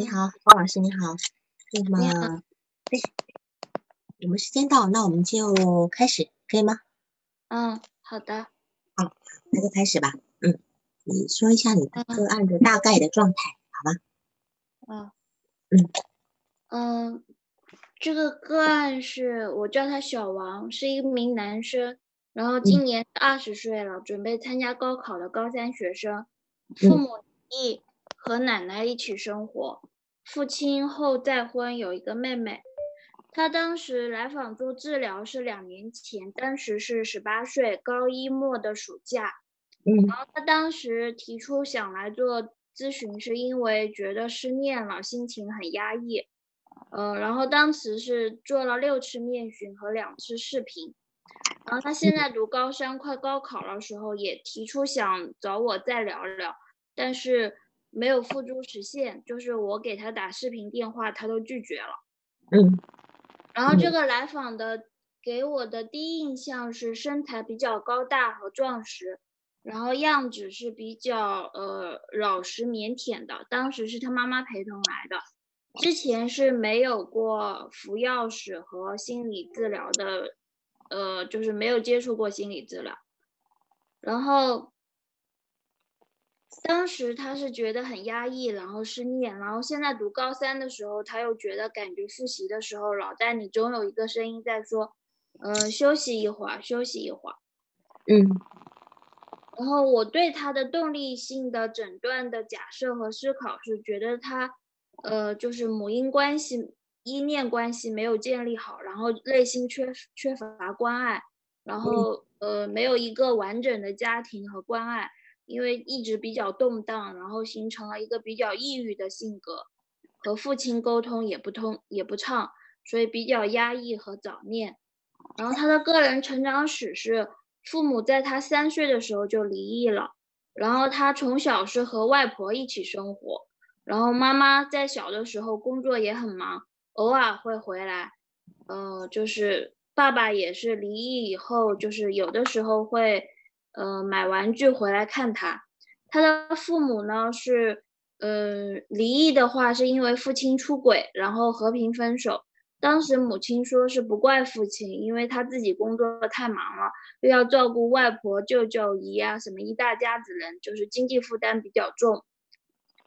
你好，方老师，你好。那么，对，我们时间到，那我们就开始，可以吗？嗯，好的。好，那就开始吧。嗯，你说一下你的个案的大概的状态，好吗？嗯嗯嗯，这个个案是我叫他小王，是一名男生，然后今年二十岁了，准备参加高考的高三学生，父母一和奶奶一起生活。父亲后再婚，有一个妹妹。他当时来访做治疗是两年前，当时是十八岁，高一末的暑假。嗯，然后他当时提出想来做咨询，是因为觉得失恋了，心情很压抑。呃，然后当时是做了六次面询和两次视频。然后他现在读高三，快高考的时候，也提出想找我再聊聊，但是。没有付诸实现，就是我给他打视频电话，他都拒绝了。嗯，然后这个来访的给我的第一印象是身材比较高大和壮实，然后样子是比较呃老实腼腆的。当时是他妈妈陪同来的，之前是没有过服药史和心理治疗的，呃，就是没有接触过心理治疗，然后。当时他是觉得很压抑，然后失恋，然后现在读高三的时候，他又觉得感觉复习的时候，脑袋里总有一个声音在说，嗯，休息一会儿，休息一会儿，嗯。然后我对他的动力性的诊断的假设和思考是，觉得他，呃，就是母婴关系、依恋关系没有建立好，然后内心缺缺乏关爱，然后呃，没有一个完整的家庭和关爱。因为一直比较动荡，然后形成了一个比较抑郁的性格，和父亲沟通也不通也不畅，所以比较压抑和早恋。然后他的个人成长史是，父母在他三岁的时候就离异了，然后他从小是和外婆一起生活，然后妈妈在小的时候工作也很忙，偶尔会回来，呃，就是爸爸也是离异以后，就是有的时候会。呃，买玩具回来看他，他的父母呢是，呃，离异的话是因为父亲出轨，然后和平分手。当时母亲说是不怪父亲，因为他自己工作太忙了，又要照顾外婆、舅舅、姨啊，什么一大家子人，就是经济负担比较重。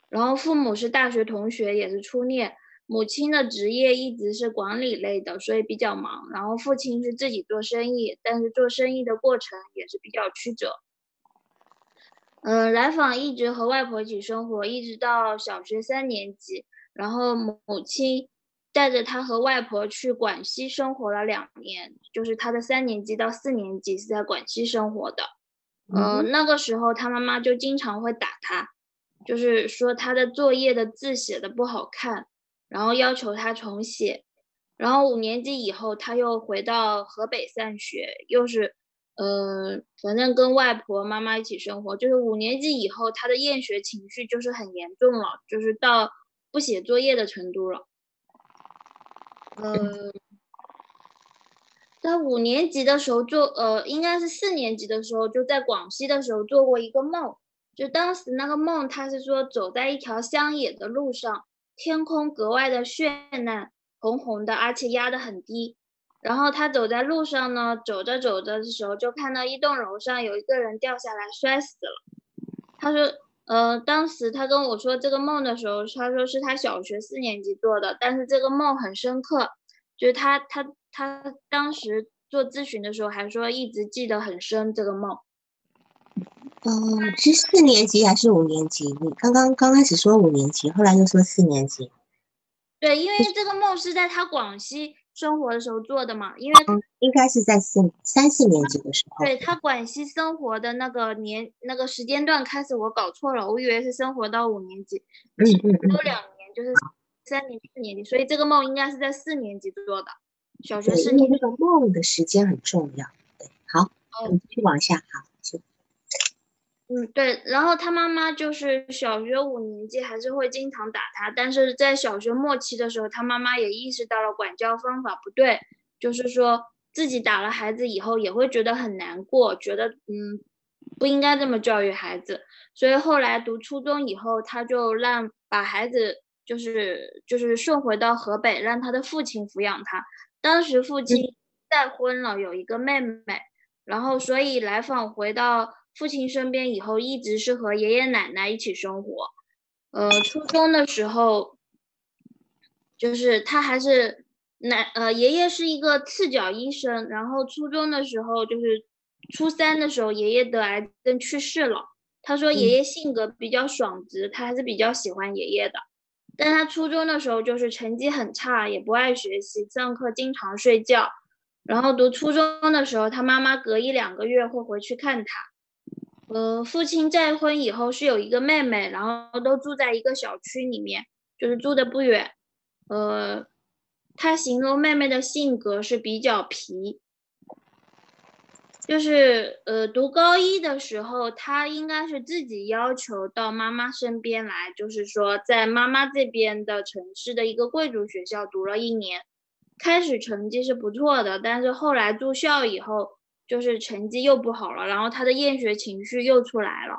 然后父母是大学同学，也是初恋。母亲的职业一直是管理类的，所以比较忙。然后父亲是自己做生意，但是做生意的过程也是比较曲折。嗯，来访一直和外婆一起生活，一直到小学三年级。然后母亲带着他和外婆去广西生活了两年，就是他的三年级到四年级是在广西生活的。嗯，那个时候他妈妈就经常会打他，就是说他的作业的字写的不好看。然后要求他重写，然后五年级以后他又回到河北上学，又是，呃，反正跟外婆妈妈一起生活。就是五年级以后，他的厌学情绪就是很严重了，就是到不写作业的程度了。嗯，在五年级的时候做，呃，应该是四年级的时候，就在广西的时候做过一个梦，就当时那个梦，他是说走在一条乡野的路上。天空格外的绚烂，红红的，而且压得很低。然后他走在路上呢，走着走着的时候，就看到一栋楼上有一个人掉下来摔死了。他说，呃，当时他跟我说这个梦的时候，他说是他小学四年级做的，但是这个梦很深刻，就是他他他当时做咨询的时候还说一直记得很深这个梦。嗯，是四年级还是五年级？你刚刚刚开始说五年级，后来又说四年级。对，因为这个梦是在他广西生活的时候做的嘛，因为应该是在四三四年级的时候。对他广西生活的那个年那个时间段开始，我搞错了，我以为是生活到五年级，嗯嗯嗯，有两年就是三年四年级，所以这个梦应该是在四年级做的，小学四年级。这个梦的时间很重要。对，好，我们继续往下，好。嗯，对，然后他妈妈就是小学五年级还是会经常打他，但是在小学末期的时候，他妈妈也意识到了管教方法不对，就是说自己打了孩子以后也会觉得很难过，觉得嗯不应该这么教育孩子，所以后来读初中以后，他就让把孩子就是就是送回到河北，让他的父亲抚养他。当时父亲再婚了，有一个妹妹，然后所以来访回到父亲身边以后，一直是和爷爷奶奶一起生活。呃，初中的时候，就是他还是奶呃爷爷是一个赤脚医生，然后初中的时候就是初三的时候，爷爷得癌症去世了。他说爷爷性格比较爽直，他还是比较喜欢爷爷的。但他初中的时候就是成绩很差，也不爱学习，上课经常睡觉。然后读初中的时候，他妈妈隔一两个月会回去看他。呃，父亲再婚以后是有一个妹妹，然后都住在一个小区里面，就是住的不远。呃，他形容妹妹的性格是比较皮。就是呃，读高一的时候，他应该是自己要求到妈妈身边来，就是说在妈妈这边的城市的一个贵族学校读了一年，开始成绩是不错的，但是后来住校以后，就是成绩又不好了，然后他的厌学情绪又出来了，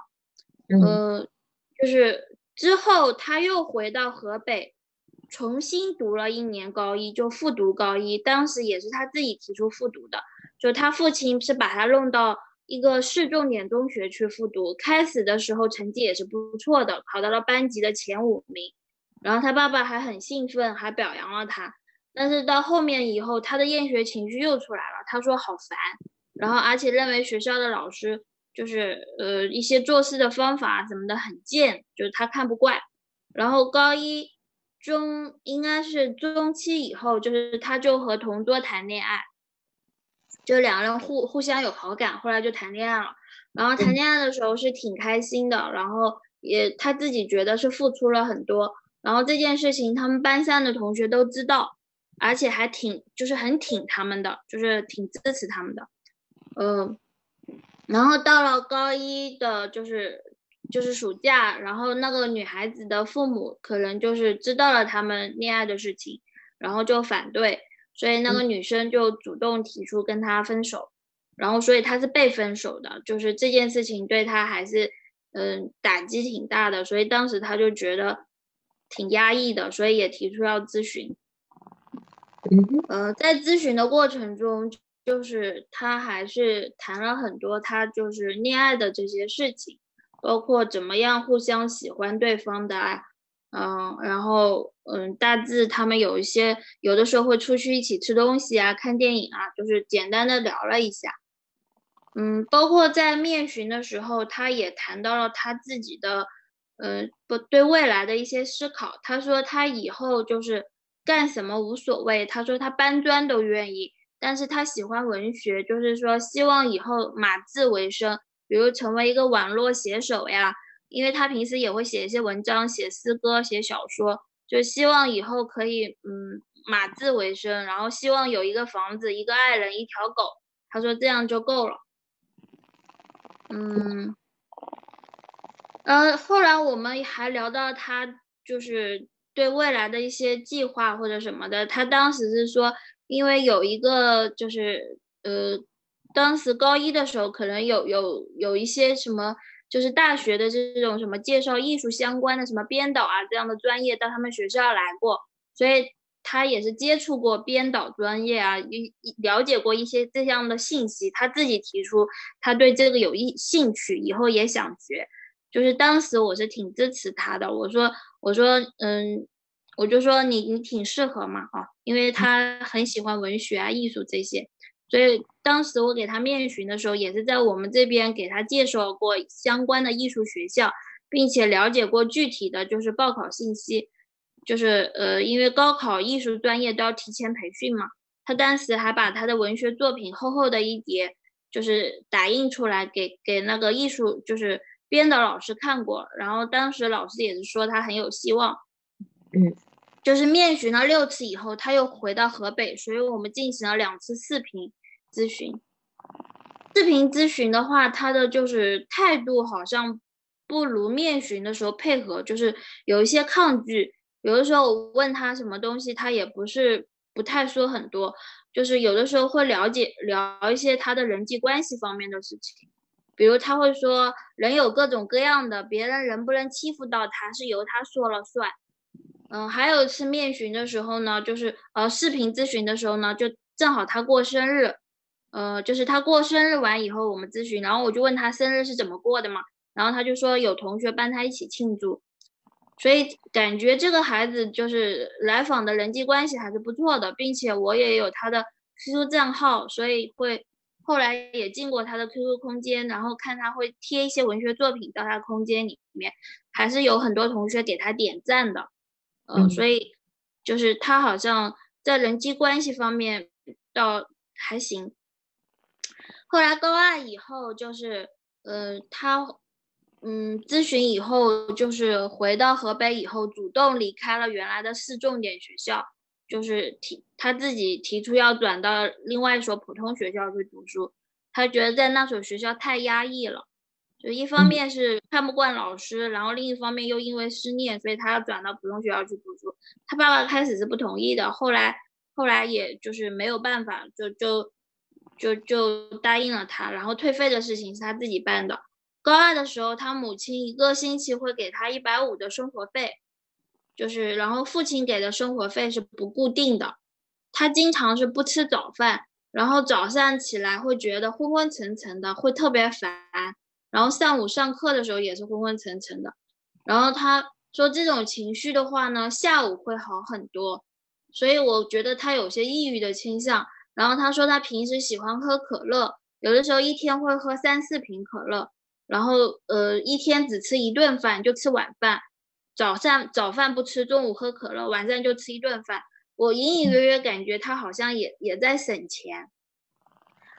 呃，就是之后他又回到河北，重新读了一年高一，就复读高一，当时也是他自己提出复读的。就他父亲是把他弄到一个市重点中学去复读，开始的时候成绩也是不错的，考到了班级的前五名，然后他爸爸还很兴奋，还表扬了他。但是到后面以后，他的厌学情绪又出来了，他说好烦，然后而且认为学校的老师就是呃一些做事的方法怎么的很贱，就是他看不惯。然后高一中应该是中期以后，就是他就和同桌谈恋爱。就两个人互互相有好感，后来就谈恋爱了。然后谈恋爱的时候是挺开心的，然后也他自己觉得是付出了很多。然后这件事情他们班上的同学都知道，而且还挺就是很挺他们的，就是挺支持他们的。嗯，然后到了高一的，就是就是暑假，然后那个女孩子的父母可能就是知道了他们恋爱的事情，然后就反对。所以那个女生就主动提出跟他分手，然后所以他是被分手的，就是这件事情对他还是嗯打击挺大的，所以当时他就觉得挺压抑的，所以也提出要咨询。呃，在咨询的过程中，就是他还是谈了很多他就是恋爱的这些事情，包括怎么样互相喜欢对方的爱。嗯，然后嗯，大致他们有一些有的时候会出去一起吃东西啊，看电影啊，就是简单的聊了一下。嗯，包括在面询的时候，他也谈到了他自己的，嗯，不对未来的一些思考。他说他以后就是干什么无所谓，他说他搬砖都愿意，但是他喜欢文学，就是说希望以后码字为生，比如成为一个网络写手呀。因为他平时也会写一些文章、写诗歌、写小说，就希望以后可以嗯码字为生，然后希望有一个房子、一个爱人、一条狗。他说这样就够了。嗯，呃，后来我们还聊到他就是对未来的一些计划或者什么的。他当时是说，因为有一个就是呃，当时高一的时候可能有有有一些什么。就是大学的这种什么介绍艺术相关的什么编导啊这样的专业到他们学校来过，所以他也是接触过编导专业啊，一了解过一些这样的信息。他自己提出他对这个有意兴趣，以后也想学。就是当时我是挺支持他的，我说我说嗯，我就说你你挺适合嘛啊，因为他很喜欢文学啊艺术这些。所以当时我给他面询的时候，也是在我们这边给他介绍过相关的艺术学校，并且了解过具体的就是报考信息，就是呃，因为高考艺术专业都要提前培训嘛。他当时还把他的文学作品厚厚的一叠，就是打印出来给给那个艺术就是编导老师看过，然后当时老师也是说他很有希望，嗯。就是面询了六次以后，他又回到河北，所以我们进行了两次视频。咨询，视频咨询的话，他的就是态度好像不如面询的时候配合，就是有一些抗拒。有的时候我问他什么东西，他也不是不太说很多，就是有的时候会了解聊一些他的人际关系方面的事情，比如他会说人有各种各样的，别人能不能欺负到他是由他说了算。嗯，还有一次面询的时候呢，就是呃视频咨询的时候呢，就正好他过生日，呃，就是他过生日完以后我们咨询，然后我就问他生日是怎么过的嘛，然后他就说有同学帮他一起庆祝，所以感觉这个孩子就是来访的人际关系还是不错的，并且我也有他的 QQ 账号，所以会后来也进过他的 QQ 空间，然后看他会贴一些文学作品到他空间里面，还是有很多同学给他点赞的。嗯，所以就是他好像在人际关系方面倒还行。后来高二以后，就是呃，他嗯咨询以后，就是回到河北以后，主动离开了原来的市重点学校，就是提他自己提出要转到另外一所普通学校去读书，他觉得在那所学校太压抑了。就一方面是看不惯老师，然后另一方面又因为失恋，所以他要转到普通学校去读书。他爸爸开始是不同意的，后来后来也就是没有办法，就就就就答应了他。然后退费的事情是他自己办的。高二的时候，他母亲一个星期会给他一百五的生活费，就是然后父亲给的生活费是不固定的。他经常是不吃早饭，然后早上起来会觉得昏昏沉沉的，会特别烦。然后上午上课的时候也是昏昏沉沉的，然后他说这种情绪的话呢，下午会好很多，所以我觉得他有些抑郁的倾向。然后他说他平时喜欢喝可乐，有的时候一天会喝三四瓶可乐，然后呃一天只吃一顿饭，就吃晚饭，早上早饭不吃，中午喝可乐，晚上就吃一顿饭。我隐隐约约感觉他好像也也在省钱。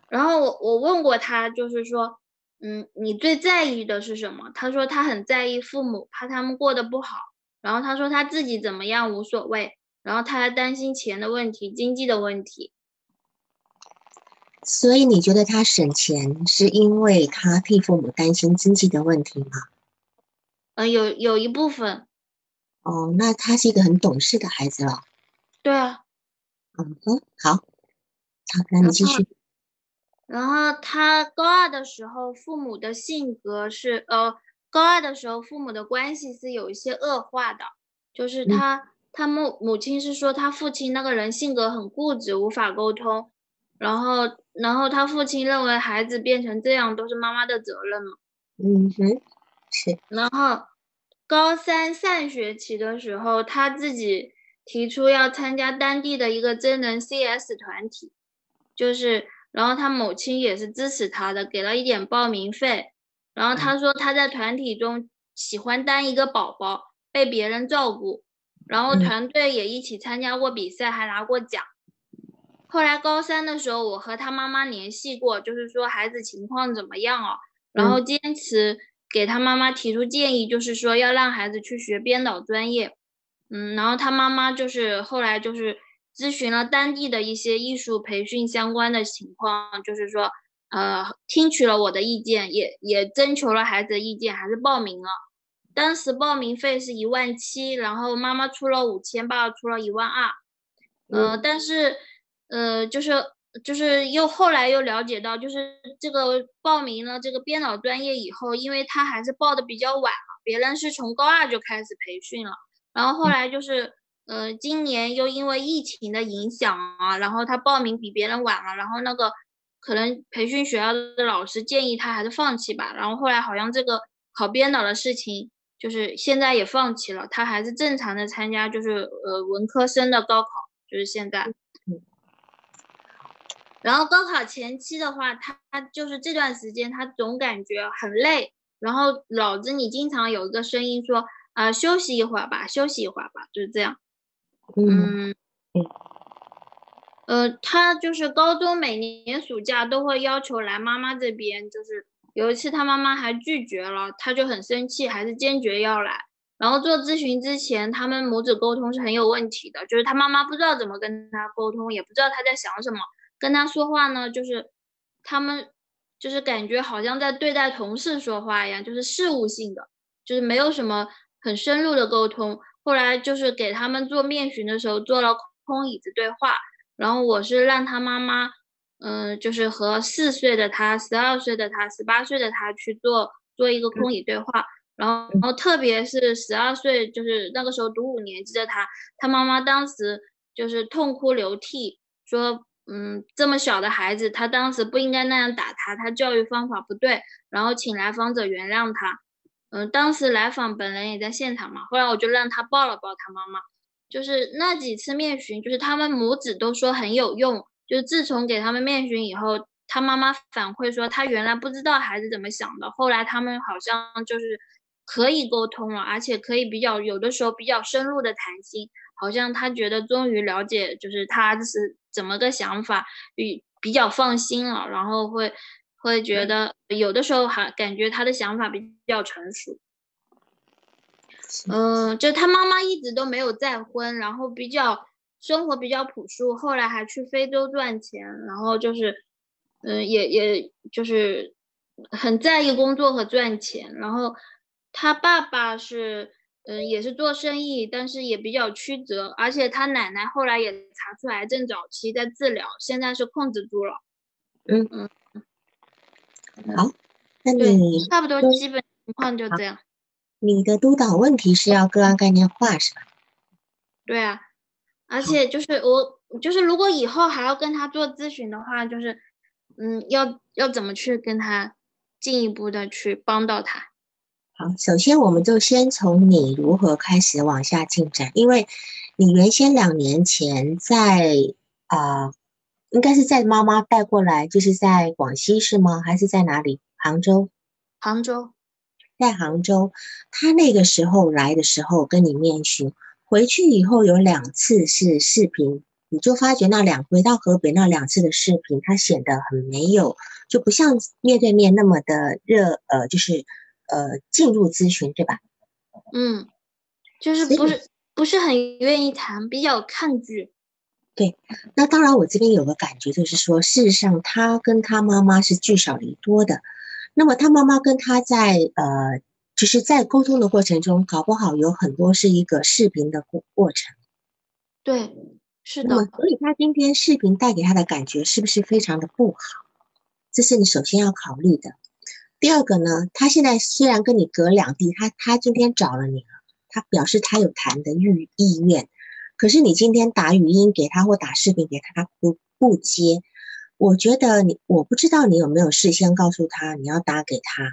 然后我我问过他，就是说。嗯，你最在意的是什么？他说他很在意父母，怕他们过得不好。然后他说他自己怎么样无所谓，然后他还担心钱的问题、经济的问题。所以你觉得他省钱是因为他替父母担心经济的问题吗？嗯，有有一部分。哦，那他是一个很懂事的孩子了。对啊。嗯哼，好，好，那你继续。然后他高二的时候，父母的性格是呃，高二的时候父母的关系是有一些恶化的，就是他他母母亲是说他父亲那个人性格很固执，无法沟通，然后然后他父亲认为孩子变成这样都是妈妈的责任嘛，嗯哼，是。然后高三上学期的时候，他自己提出要参加当地的一个真人 CS 团体，就是。然后他母亲也是支持他的，给了一点报名费。然后他说他在团体中喜欢当一个宝宝，被别人照顾。然后团队也一起参加过比赛，还拿过奖。后来高三的时候，我和他妈妈联系过，就是说孩子情况怎么样啊？然后坚持给他妈妈提出建议，就是说要让孩子去学编导专业。嗯，然后他妈妈就是后来就是。咨询了当地的一些艺术培训相关的情况，就是说，呃，听取了我的意见，也也征求了孩子的意见，还是报名了。当时报名费是一万七，然后妈妈出了五千，爸爸出了一万二。呃，但是，呃，就是就是又后来又了解到，就是这个报名了这个编导专业以后，因为他还是报的比较晚了，别人是从高二就开始培训了，然后后来就是。呃，今年又因为疫情的影响啊，然后他报名比别人晚了，然后那个可能培训学校的老师建议他还是放弃吧，然后后来好像这个考编导的事情就是现在也放弃了，他还是正常的参加，就是呃文科生的高考，就是现在。然后高考前期的话，他他就是这段时间他总感觉很累，然后脑子里经常有一个声音说啊休息一会儿吧，休息一会儿吧，就是这样。嗯，呃，他就是高中每年暑假都会要求来妈妈这边，就是有一次他妈妈还拒绝了，他就很生气，还是坚决要来。然后做咨询之前，他们母子沟通是很有问题的，就是他妈妈不知道怎么跟他沟通，也不知道他在想什么，跟他说话呢，就是他们就是感觉好像在对待同事说话一样，就是事务性的，就是没有什么很深入的沟通。后来就是给他们做面询的时候做了空椅子对话，然后我是让他妈妈，嗯，就是和四岁的他、十二岁的他、十八岁的他去做做一个空椅对话。然后然后特别是十二岁，就是那个时候读五年级的他，他妈妈当时就是痛哭流涕，说，嗯，这么小的孩子，他当时不应该那样打他，他教育方法不对，然后请来访者原谅他。嗯，当时来访本人也在现场嘛，后来我就让他抱了抱他妈妈，就是那几次面询，就是他们母子都说很有用，就是自从给他们面询以后。他妈妈反馈说，他原来不知道孩子怎么想的，后来他们好像就是可以沟通了，而且可以比较有的时候比较深入的谈心，好像他觉得终于了解，就是他是怎么个想法，比比较放心了，然后会会觉得有的时候还感觉他的想法比较成熟。嗯，就他妈妈一直都没有再婚，然后比较生活比较朴素，后来还去非洲赚钱，然后就是。嗯，也也就是很在意工作和赚钱，然后他爸爸是嗯也是做生意，但是也比较曲折，而且他奶奶后来也查出癌症早期，在治疗，现在是控制住了。嗯嗯，好，那你差不多基本情况就这样。你的督导问题是要个案概念化是吧？对啊，而且就是我就是如果以后还要跟他做咨询的话，就是。嗯，要要怎么去跟他进一步的去帮到他？好，首先我们就先从你如何开始往下进展，因为你原先两年前在啊，应该是在妈妈带过来，就是在广西是吗？还是在哪里？杭州？杭州，在杭州，他那个时候来的时候跟你面询，回去以后有两次是视频。你就发觉那两回到河北那两次的视频，他显得很没有，就不像面对面那么的热，呃，就是呃进入咨询，对吧？嗯，就是不是不是很愿意谈，比较抗拒。对，那当然我这边有个感觉，就是说，事实上他跟他妈妈是聚少离多的，那么他妈妈跟他在呃，就是在沟通的过程中，搞不好有很多是一个视频的过过程。对。是的，所以他今天视频带给他的感觉是不是非常的不好？这是你首先要考虑的。第二个呢，他现在虽然跟你隔两地，他他今天找了你了，他表示他有谈的意意愿，可是你今天打语音给他或打视频给他，他不不接。我觉得你，我不知道你有没有事先告诉他你要打给他，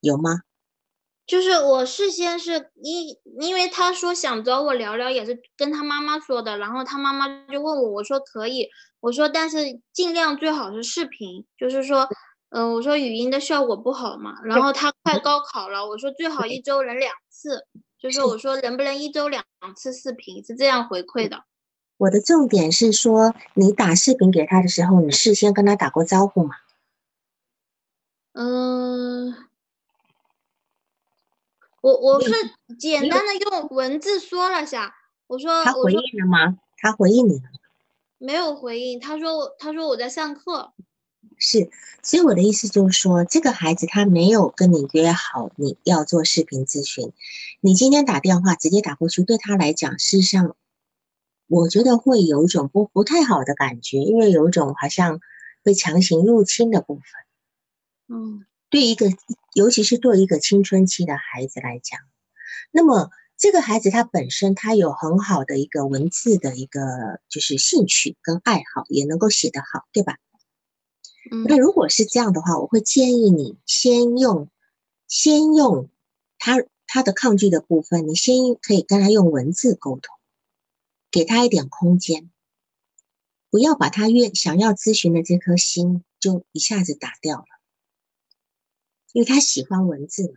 有吗？就是我事先是因因为他说想找我聊聊，也是跟他妈妈说的，然后他妈妈就问我，我说可以，我说但是尽量最好是视频，就是说，嗯，我说语音的效果不好嘛，然后他快高考了，我说最好一周能两次，就是我说能不能一周两次视频，是这样回馈的。我的重点是说，你打视频给他的时候，你事先跟他打过招呼吗？嗯。我我是简单的用文字说了下，我说他回应了吗？他回应你了？没有回应，他说他说我在上课。是，所以我的意思就是说，这个孩子他没有跟你约好你要做视频咨询，你今天打电话直接打过去，对他来讲，事实上我觉得会有一种不不太好的感觉，因为有一种好像被强行入侵的部分。嗯。对一个，尤其是对一个青春期的孩子来讲，那么这个孩子他本身他有很好的一个文字的一个就是兴趣跟爱好，也能够写得好，对吧？那如果是这样的话，我会建议你先用，先用他他的抗拒的部分，你先可以跟他用文字沟通，给他一点空间，不要把他愿想要咨询的这颗心就一下子打掉了。因为他喜欢文字嘛，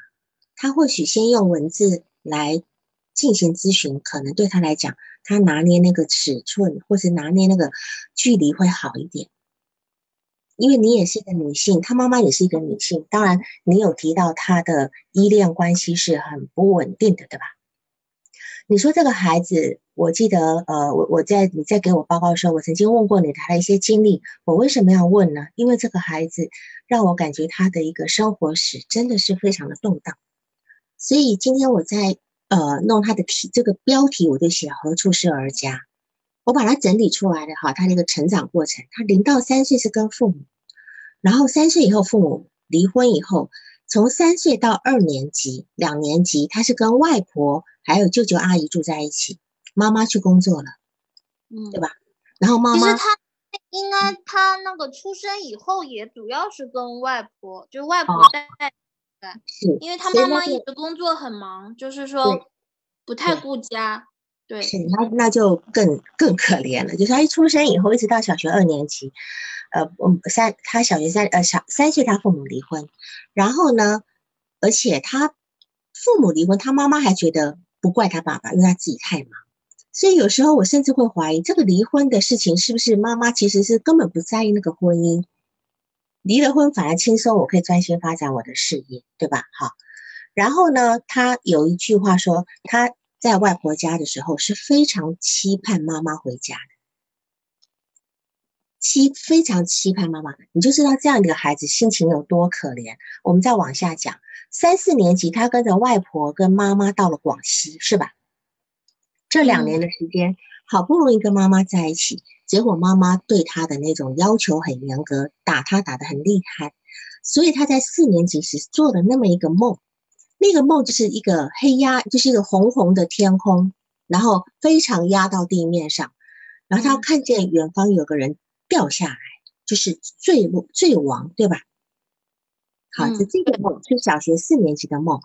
他或许先用文字来进行咨询，可能对他来讲，他拿捏那个尺寸或者拿捏那个距离会好一点。因为你也是一个女性，她妈妈也是一个女性，当然你有提到她的依恋关系是很不稳定的，对吧？你说这个孩子，我记得，呃，我我在你在给我报告的时候，我曾经问过你他的一些经历。我为什么要问呢？因为这个孩子让我感觉他的一个生活史真的是非常的动荡。所以今天我在呃弄他的题这个标题，我就写何处是儿家，我把它整理出来的哈。他的一个成长过程，他零到三岁是跟父母，然后三岁以后父母离婚以后，从三岁到二年级、两年级，他是跟外婆还有舅舅阿姨住在一起，妈妈去工作了，嗯，对吧？然后妈妈其实他应该他那个出生以后也主要是跟外婆，就是外婆哦带，是，因为他妈妈一直工作很忙，就是说不太顾家。对，那那就更更可怜了。就是他一出生以后，一直到小学二年级，呃，嗯，三他小学三呃小三岁，他父母离婚，然后呢，而且他父母离婚，他妈妈还觉得不怪他爸爸，因为他自己太忙。所以有时候我甚至会怀疑，这个离婚的事情是不是妈妈其实是根本不在意那个婚姻，离了婚反而轻松，我可以专心发展我的事业，对吧？好，然后呢，他有一句话说，他在外婆家的时候是非常期盼妈妈回家的，期非常期盼妈妈，你就知道这样一个孩子心情有多可怜。我们再往下讲，三四年级，他跟着外婆跟妈妈到了广西，是吧？这两嗯年的时间，好不容易跟妈妈在一起，结果妈妈对他的那种要求很严格，打他打得很厉害，所以他在四年级时做了那么一个梦，那个梦就是一个黑压，就是一个红红的天空，然后非常压到地面上，然后他嗯看见远方有个人掉下来，就是坠落坠亡，对吧？好，嗯这这个梦是小学四年级的梦。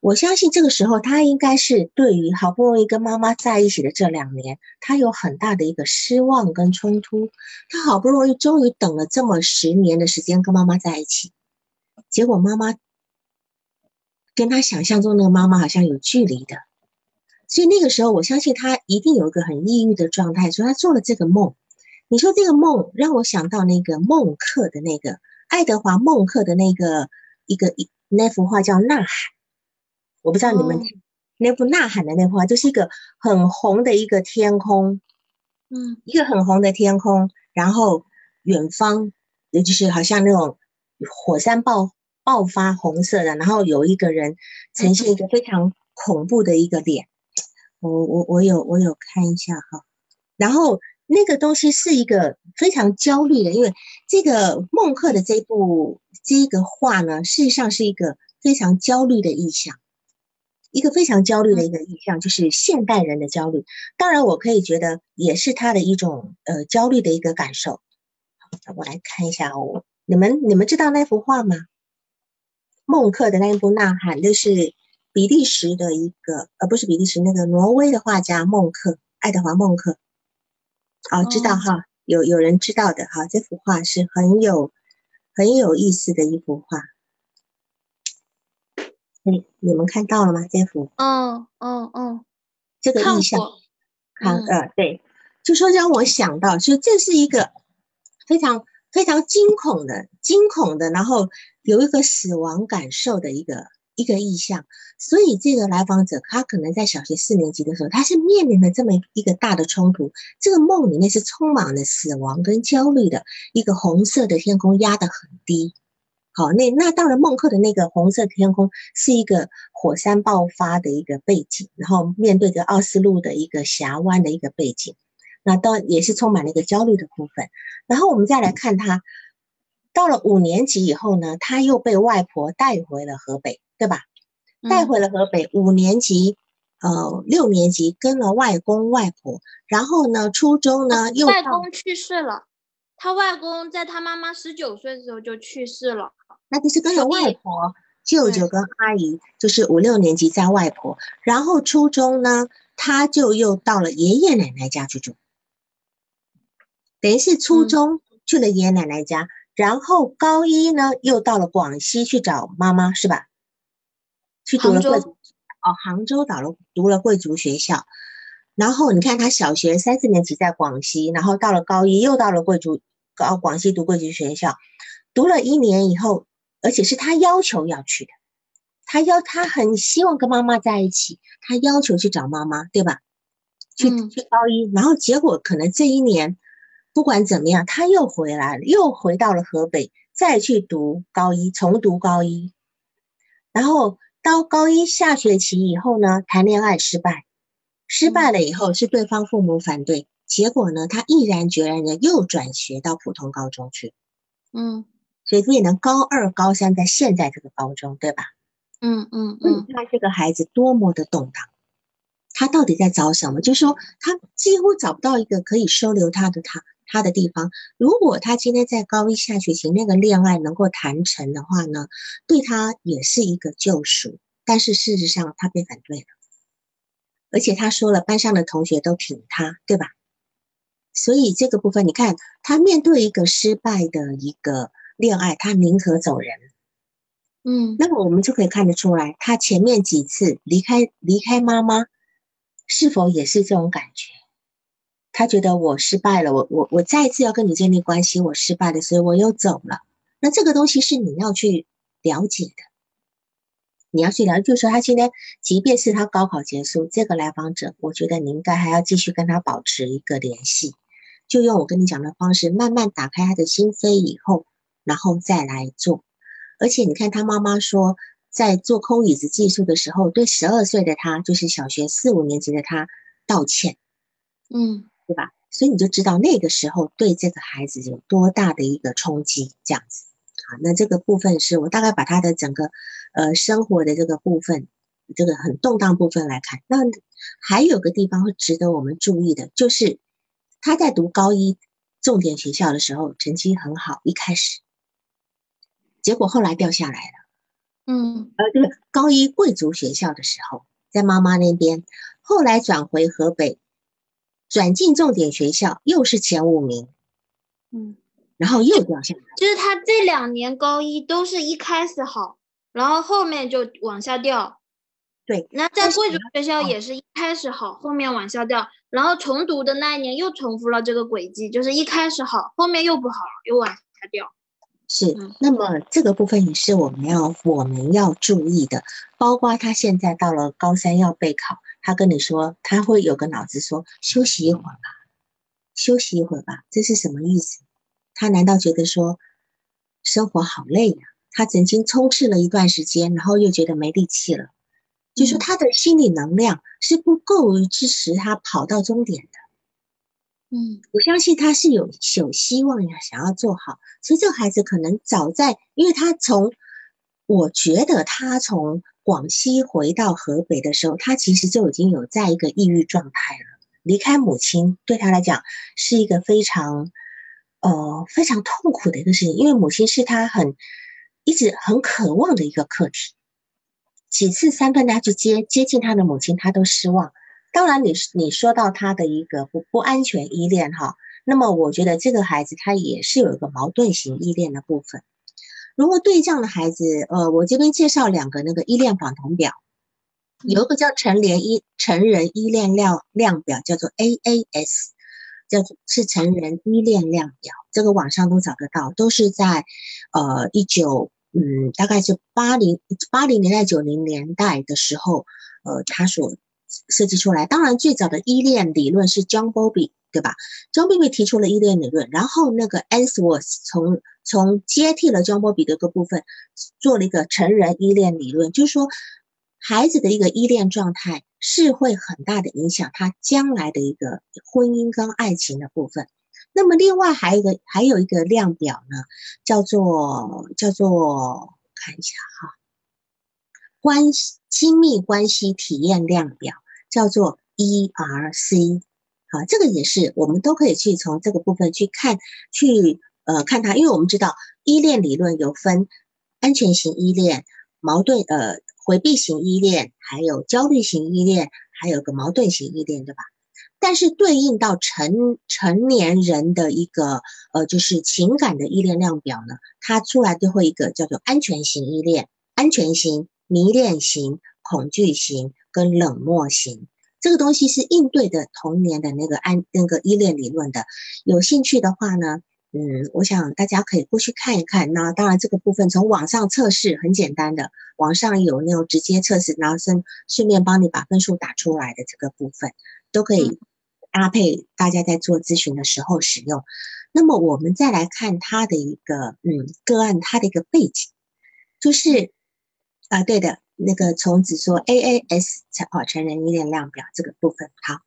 我相信这个时候他应该是对于好不容易跟妈妈在一起的这两年，他有很大的一个失望跟冲突。他好不容易终于等了这么十年的时间跟妈妈在一起，结果妈妈跟他想象中那个妈妈好像有距离的，所以那个时候我相信他一定有一个很抑郁的状态，所以他做了这个梦。你说这个梦让我想到那个孟克的那个爱德华孟克的那个一个一那幅画叫《呐喊》，我不知道你们、哦。那幅《呐喊》的那幅画，就是一个很红的一个天空，嗯。一个很红的天空，然后远方也就是好像那种火山爆爆发红色的，然后有一个人呈现一个非常恐怖的一个脸，我我我有我有看一下哈，然后那个东西是一个非常焦虑的，因为这个孟克的这部这个画呢，事实上是一个非常焦虑的意象。一个非常焦虑的一个意象，就是现代人的焦虑。当然，我可以觉得也是他的一种呃焦虑的一个感受。我来看一下哦，你们你们知道那幅画吗？孟克的那一部《呐喊》，就是比利时的一个呃，不是比利时那个挪威的画家孟克，爱德华孟克。哦，知道哦哈，有有人知道的哈，这幅画是很有很有意思的一幅画。你你们看到了吗？这幅哦哦哦，这个意象，看过，嗯看呃对，就说让我想到，就这是一个非常非常惊恐的惊恐的，然后有一个死亡感受的一个一个意象。所以这个来访者他可能在小学四年级的时候，他是面临了这么一个大的冲突，这个梦里面是充满了死亡跟焦虑的，一个红色的天空压得很低。好，那那到了，孟克的那个红色天空是一个火山爆发的一个背景，然后面对着奥斯陆的一个峡湾的一个背景，那当也是充满了一个焦虑的部分。然后我们再来看他，到了五年级以后呢，他又被外婆带回了河北，对吧？带嗯回了河北。五年级，呃，六年级跟了外公外婆，然后呢，初中呢又外公去世了，他外公在他妈妈十九岁的时候就去世了。那就是跟着外婆、舅舅跟阿姨，就是五六年级在外婆，然后初中呢，他就又到了爷爷奶奶家去住，等于是初嗯。中去了爷爷奶奶家，然后高一呢又到了广西去找妈妈，是吧？去读了贵族哦，杭州读了读了贵族学校，然后你看他小学三四年级在广西，然后到了高一又到了贵族高广西读贵族学校，读了一年以后，而且是他要求要去的，他要他很希望跟妈妈在一起，他要求去找妈妈，对吧？去嗯。去高一，然后结果可能这一年不管怎么样，他又回来了，又回到了河北，再去读高一，重读高一，然后到高一下学期以后呢，谈恋爱失败，失败了以后是对方父母反对，结果呢，他毅然决然的又转学到普通高中去。嗯所以变成高二、高三在现在这个高中，对吧？嗯嗯嗯。那这个孩子多么的动荡，他到底在找什么？就是说，他几乎找不到一个可以收留他的他他的地方。如果他今天在高一下学期那个恋爱能够谈成的话呢，对他也是一个救赎。但是事实上，他被反对了，而且他说了，班上的同学都挺他，对吧？所以这个部分，你看他面对一个失败的一个恋爱，他宁可走人。嗯，那么我们就可以看得出来，他前面几次离开离开妈妈，是否也是这种感觉？他觉得我失败了，我我我再一次要跟你建立关系，我失败了，所以我又走了。那这个东西是你要去了解的，你要去了解，就是说他今天即便是他高考结束，这个来访者，我觉得你应该还要继续跟他保持一个联系。就用我跟你讲的方式，慢慢打开他的心扉以后，然后再来做。而且你看，他妈妈说，在做空椅子技术的时候，对十二岁的他，就是小学四五年级的他道歉，嗯，对吧？所以你就知道那个时候对这个孩子有多大的一个冲击，这样子。好，那这个部分是我大概把他的整个呃生活的这个部分，这个很动荡部分来看。那还有个地方会值得我们注意的，就是。他在读高一重点学校的时候，成绩很好，一开始，结果后来掉下来了。嗯，呃，就是高一贵族学校的时候，在妈妈那边，后来转回河北，转进重点学校，又是前五名。嗯，然后又掉下来。就是他这两年高一都是一开始好，然后后面就往下掉。对，那在贵族学校也是一开始好，后面往下掉，然后重读的那一年又重复了这个轨迹，就是一开始好，后面又不好，又往下掉。是，那么这个部分也是我们要我们要注意的，包括他现在到了高三要备考，他跟你说他会有个脑子说休息一会儿吧，休息一会儿吧，这是什么意思？他难道觉得说生活好累呀？他曾经冲刺了一段时间，然后又觉得没力气了。就是他的心理能量是不够于支持他跑到终点的。嗯，我相信他是有有希望呀，想要做好。所以这个孩子可能早在，因为他从，我觉得他从广西回到河北的时候，他其实就已经有在一个抑郁状态了。离开母亲对他来讲是一个非常，呃，非常痛苦的一个事情，因为母亲是他很一直很渴望的一个课题。几次三番他去接接近他的母亲，他都失望。当然，你你说到他的一个不不安全依恋哈，那么我觉得这个孩子他也是有一个矛盾型依恋的部分。如果对这样的孩子，呃，我这边介绍两个那个依恋访谈表，有一个叫成年依成人依恋量量表，叫做 AAS，叫做是成人依恋量表，这个网上都找得到，都是在呃一九。嗯，大概是八零八零年代九零年代的时候，呃，他所设计出来。当然，最早的依恋理论是 John Bowlby，对吧？John Bowlby 提出了依恋理论，然后那个 Answorth 从从接替了 John Bowlby 的一个部分，做了一个成人依恋理论，就是说，孩子的一个依恋状态是会很大的影响他将来的一个婚姻跟爱情的部分。那么另外还有一个还有一个量表呢，叫做叫做看一下哈，关系亲密关系体验量表叫做 ERC，好，这个也是我们都可以去从这个部分去看去呃看它，因为我们知道依恋理论有分安全型依恋、矛盾呃回避型依恋，还有焦虑型依恋，还有个矛盾型依恋，对吧？但是对应到成成年人的一个呃，就是情感的依恋量表呢，它出来就会一个叫做安全型依恋、安全型、迷恋型、恐惧型跟冷漠型。这个东西是应对的童年的那个安那个依恋理论的。有兴趣的话呢，嗯，我想大家可以过去看一看。那当然这个部分从网上测试很简单的，网上有那种直接测试，然后顺顺便帮你把分数打出来的这个部分都可以。搭配大家在做咨询的时候使用，那么我们再来看他的一个嗯个案，他的一个背景，就是啊对的，那个从只说 AAS 成哦成人依恋量表这个部分，好，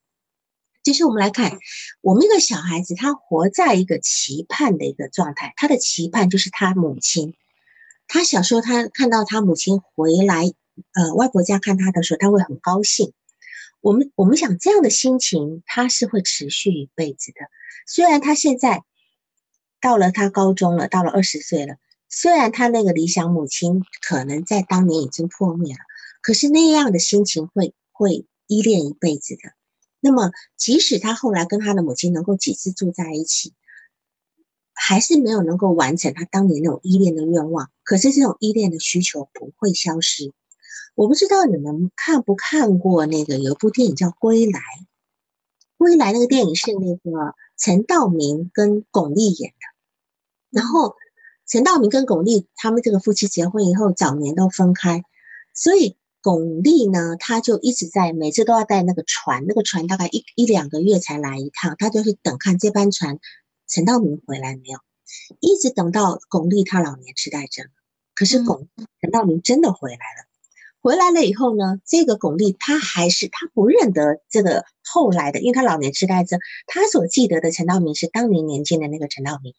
就是我们来看，我们一个小孩子，他活在一个期盼的一个状态，他的期盼就是他母亲。他小时候，他看到他母亲回来，呃，外婆家看他的时候，他会很高兴。我们我们想这样的心情，他是会持续一辈子的。虽然他现在到了他高中了，到了二十岁了，虽然他那个理想母亲可能在当年已经破灭了，可是那样的心情会会依恋一辈子的。那么，即使他后来跟他的母亲能够几次住在一起，还是没有能够完成他当年那种依恋的愿望。可是这种依恋的需求不会消失。我不知道你们看不看过那个有一部电影叫《归来》。《归来》那个电影是那个陈道明跟巩俐演的。然后陈道明跟巩俐他们这个夫妻结婚以后，早年都分开，所以。巩俐呢，她就一直在每次都要带那个船，那个船大概一一两个月才来一趟，她就是等看这班船陈道明回来没有，一直等到巩俐她老年痴呆症，可是巩陈道明真的回来了，回来了以后呢，这个巩俐她还是她不认得这个后来的，因为她老年痴呆症，她所记得的陈道明是当年年轻的那个陈道明，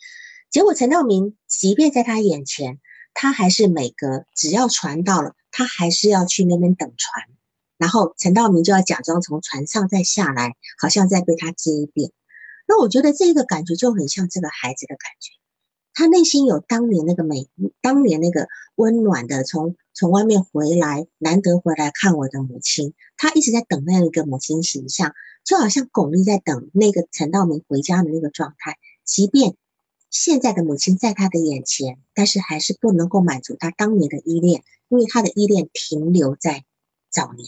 结果陈道明即便在他眼前，他还是每隔只要船到了。他还是要去那边等船，然后陈道明就要假装从船上再下来，好像再被他接一遍。那我觉得这个感觉就很像这个孩子的感觉，他内心有当年那个美，当年那个温暖的，从从外面回来，难得回来看我的母亲，他一直在等那样一个母亲形象，就好像巩俐在等那个陈道明回家的那个状态，即便。现在的母亲在他的眼前，但是还是不能够满足他当年的依恋，因为他的依恋停留在早年。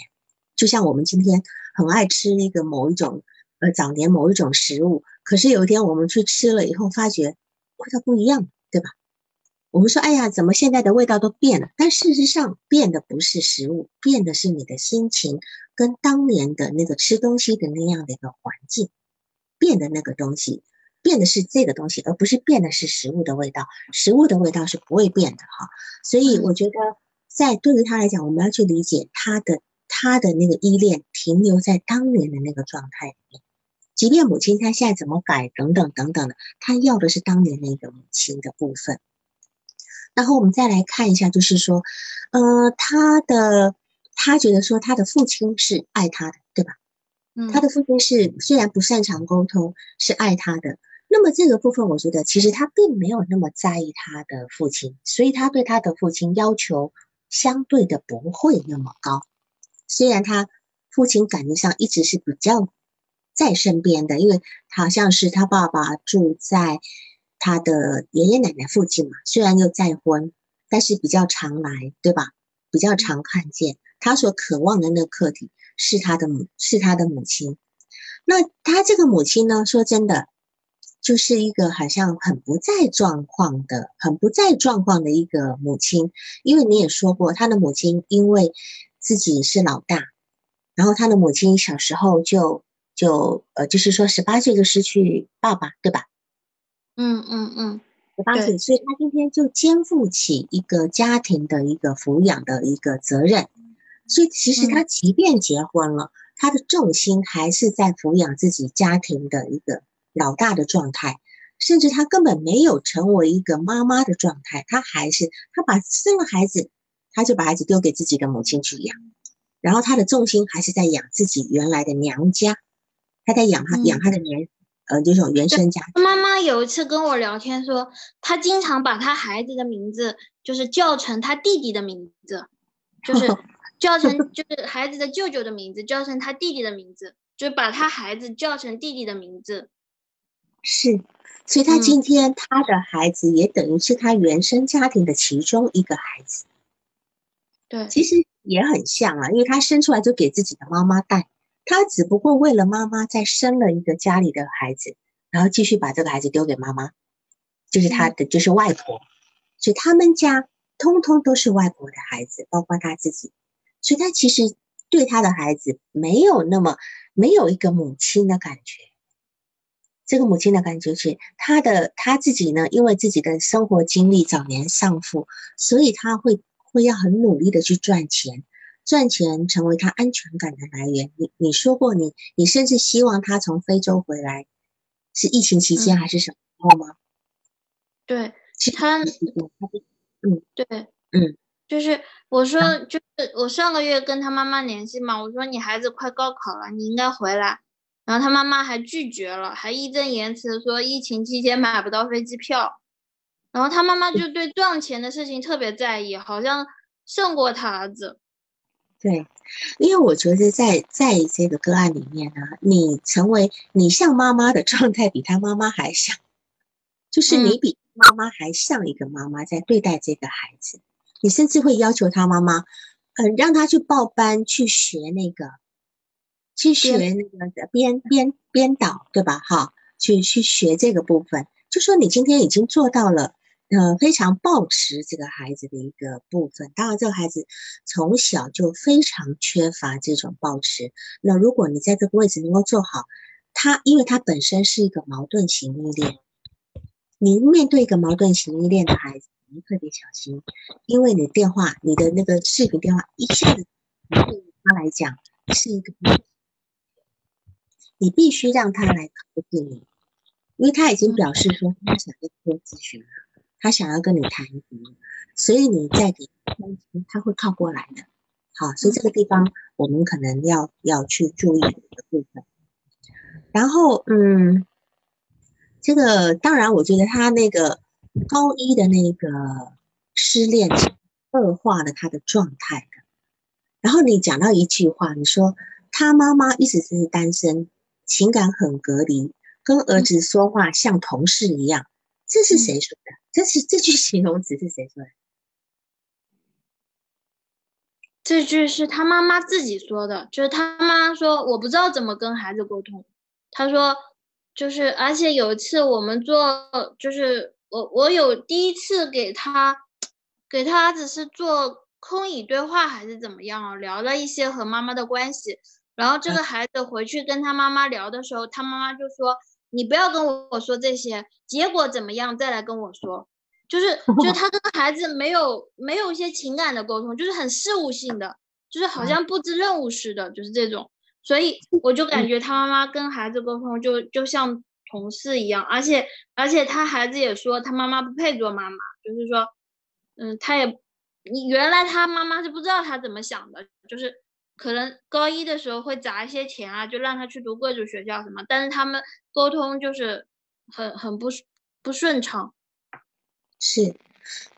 就像我们今天很爱吃那个某一种呃早年某一种食物，可是有一天我们去吃了以后，发觉味道不一样，对吧？我们说，哎呀，怎么现在的味道都变了？但事实上，变的不是食物，变的是你的心情跟当年的那个吃东西的那样的一个环境，变的那个东西。变的是这个东西，而不是变的是食物的味道。食物的味道是不会变的哈，所以我觉得，在对于他来讲，我们要去理解他的他的那个依恋停留在当年的那个状态里面。即便母亲他现在怎么改等等等等的，他要的是当年那个母亲的部分。然后我们再来看一下，就是说，呃，他的他觉得说他的父亲是爱他的，对吧？嗯，他的父亲是虽然不擅长沟通，是爱他的。那么这个部分，我觉得其实他并没有那么在意他的父亲，所以他对他的父亲要求相对的不会那么高。虽然他父亲感觉上一直是比较在身边的，因为好像是他爸爸住在他的爷爷奶奶附近嘛，虽然又再婚，但是比较常来，对吧？比较常看见他所渴望的那个客体是他的母，是他的母亲。那他这个母亲呢？说真的。就是一个好像很不在状况的、很不在状况的一个母亲，因为你也说过，他的母亲因为自己是老大，然后他的母亲小时候就就呃，就是说十八岁就失去爸爸，对吧？嗯嗯嗯，十八岁，所以他今天就肩负起一个家庭的一个抚养的一个责任，所以其实他即便结婚了，他的重心还是在抚养自己家庭的一个。老大的状态，甚至他根本没有成为一个妈妈的状态，他还是他把生了孩子，他就把孩子丢给自己的母亲去养，然后他的重心还是在养自己原来的娘家，他在养他养他的原呃这种原生家。妈妈有一次跟我聊天说，她经常把他孩子的名字就是叫成他弟弟的名字，就是 叫成就是孩子的舅舅的名字叫成他弟弟的名字，就是把他孩子叫成弟弟的名字。是，所以他今天他的孩子也等于是他原生家庭的其中一个孩子。对，其实也很像啊，因为他生出来就给自己的妈妈带，他只不过为了妈妈再生了一个家里的孩子，然后继续把这个孩子丢给妈妈，就是他的就是外婆，所以他们家通通都是外婆的孩子，包括他自己，所以他其实对他的孩子没有那么没有一个母亲的感觉。这个母亲的感觉是，她的她自己呢，因为自己的生活经历早年丧父，所以她会会要很努力的去赚钱，赚钱成为她安全感的来源。你你说过，你你甚至希望她从非洲回来，是疫情期间还是什么时候吗？对，他，嗯，对，嗯，就是我说，就是我上个月跟他妈妈联系嘛，我说你孩子快高考了，你应该回来。然后他妈妈还拒绝了，还义正言辞说疫情期间买不到飞机票。然后他妈妈就对赚钱的事情特别在意，好像胜过他儿子。对，因为我觉得在在这个个案里面呢，你成为你像妈妈的状态比他妈妈还像，就是你比妈妈还像一个妈妈在对待这个孩子，你甚至会要求他妈妈，嗯，让他去报班去学那个。去学那个编编编导，对吧？哈，去去学这个部分，就说你今天已经做到了，呃，非常抱持这个孩子的一个部分。当然，这个孩子从小就非常缺乏这种抱持。那如果你在这个位置能够做好，他因为他本身是一个矛盾型依恋，你面对一个矛盾型依恋的孩子，你特别小心，因为你电话，你的那个视频电话一下子对他来讲是一个。你必须让他来靠近你，因为他已经表示说他想要做咨询了，他想要跟你谈一谈，所以你再给空间，他会靠过来的。好，所以这个地方我们可能要要去注意的部分。然后，嗯，这个当然，我觉得他那个高一的那个失恋恶化了他的状态的。然后你讲到一句话，你说他妈妈一直是单身。情感很隔离，跟儿子说话像同事一样，这是谁说的？这是这句形容词是谁说的？这句是他妈妈自己说的，就是他妈说我不知道怎么跟孩子沟通。他说就是，而且有一次我们做，就是我我有第一次给他给他儿子是做空椅对话还是怎么样啊？聊了一些和妈妈的关系。然后这个孩子回去跟他妈妈聊的时候，他妈妈就说：“你不要跟我说这些，结果怎么样再来跟我说。”就是，就是 他跟孩子没有没有一些情感的沟通，就是很事务性的，就是好像布置任务似的，就是这种。所以我就感觉他妈妈跟孩子沟通就就像同事一样，而且而且他孩子也说他妈妈不配做妈妈，就是说，嗯，他也，你原来他妈妈是不知道他怎么想的，就是。可能高一的时候会砸一些钱啊，就让他去读贵族学校什么，但是他们沟通就是很很不不顺畅。是，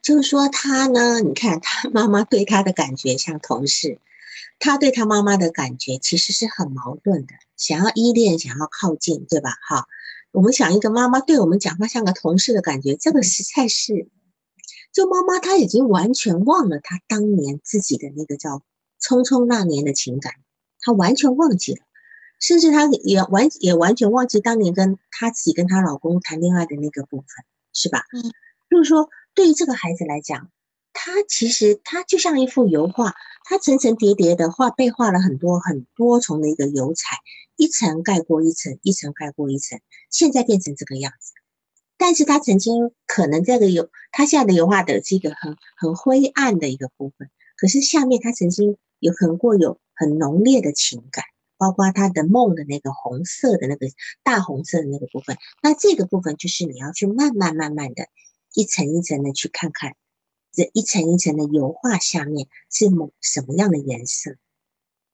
就是说他呢，你看他妈妈对他的感觉像同事，他对他妈妈的感觉其实是很矛盾的，想要依恋，想要靠近，对吧？哈，我们想一个妈妈对我们讲话像个同事的感觉，这个实在是，就妈妈她已经完全忘了她当年自己的那个叫。匆匆那年的情感，他完全忘记了，甚至他也完也完全忘记当年跟她自己跟她老公谈恋爱的那个部分，是吧？嗯，就是说，对于这个孩子来讲，他其实他就像一幅油画，他层层叠叠的画被画了很多很多重的一个油彩，一层盖过一层，一层盖过一层，现在变成这个样子。但是他曾经可能这个油，他现在的油画的是一个很很灰暗的一个部分，可是下面他曾经。有很过有很浓烈的情感，包括他的梦的那个红色的那个大红色的那个部分。那这个部分就是你要去慢慢慢慢的，一层一层的去看看，这一层一层的油画下面是某什么样的颜色，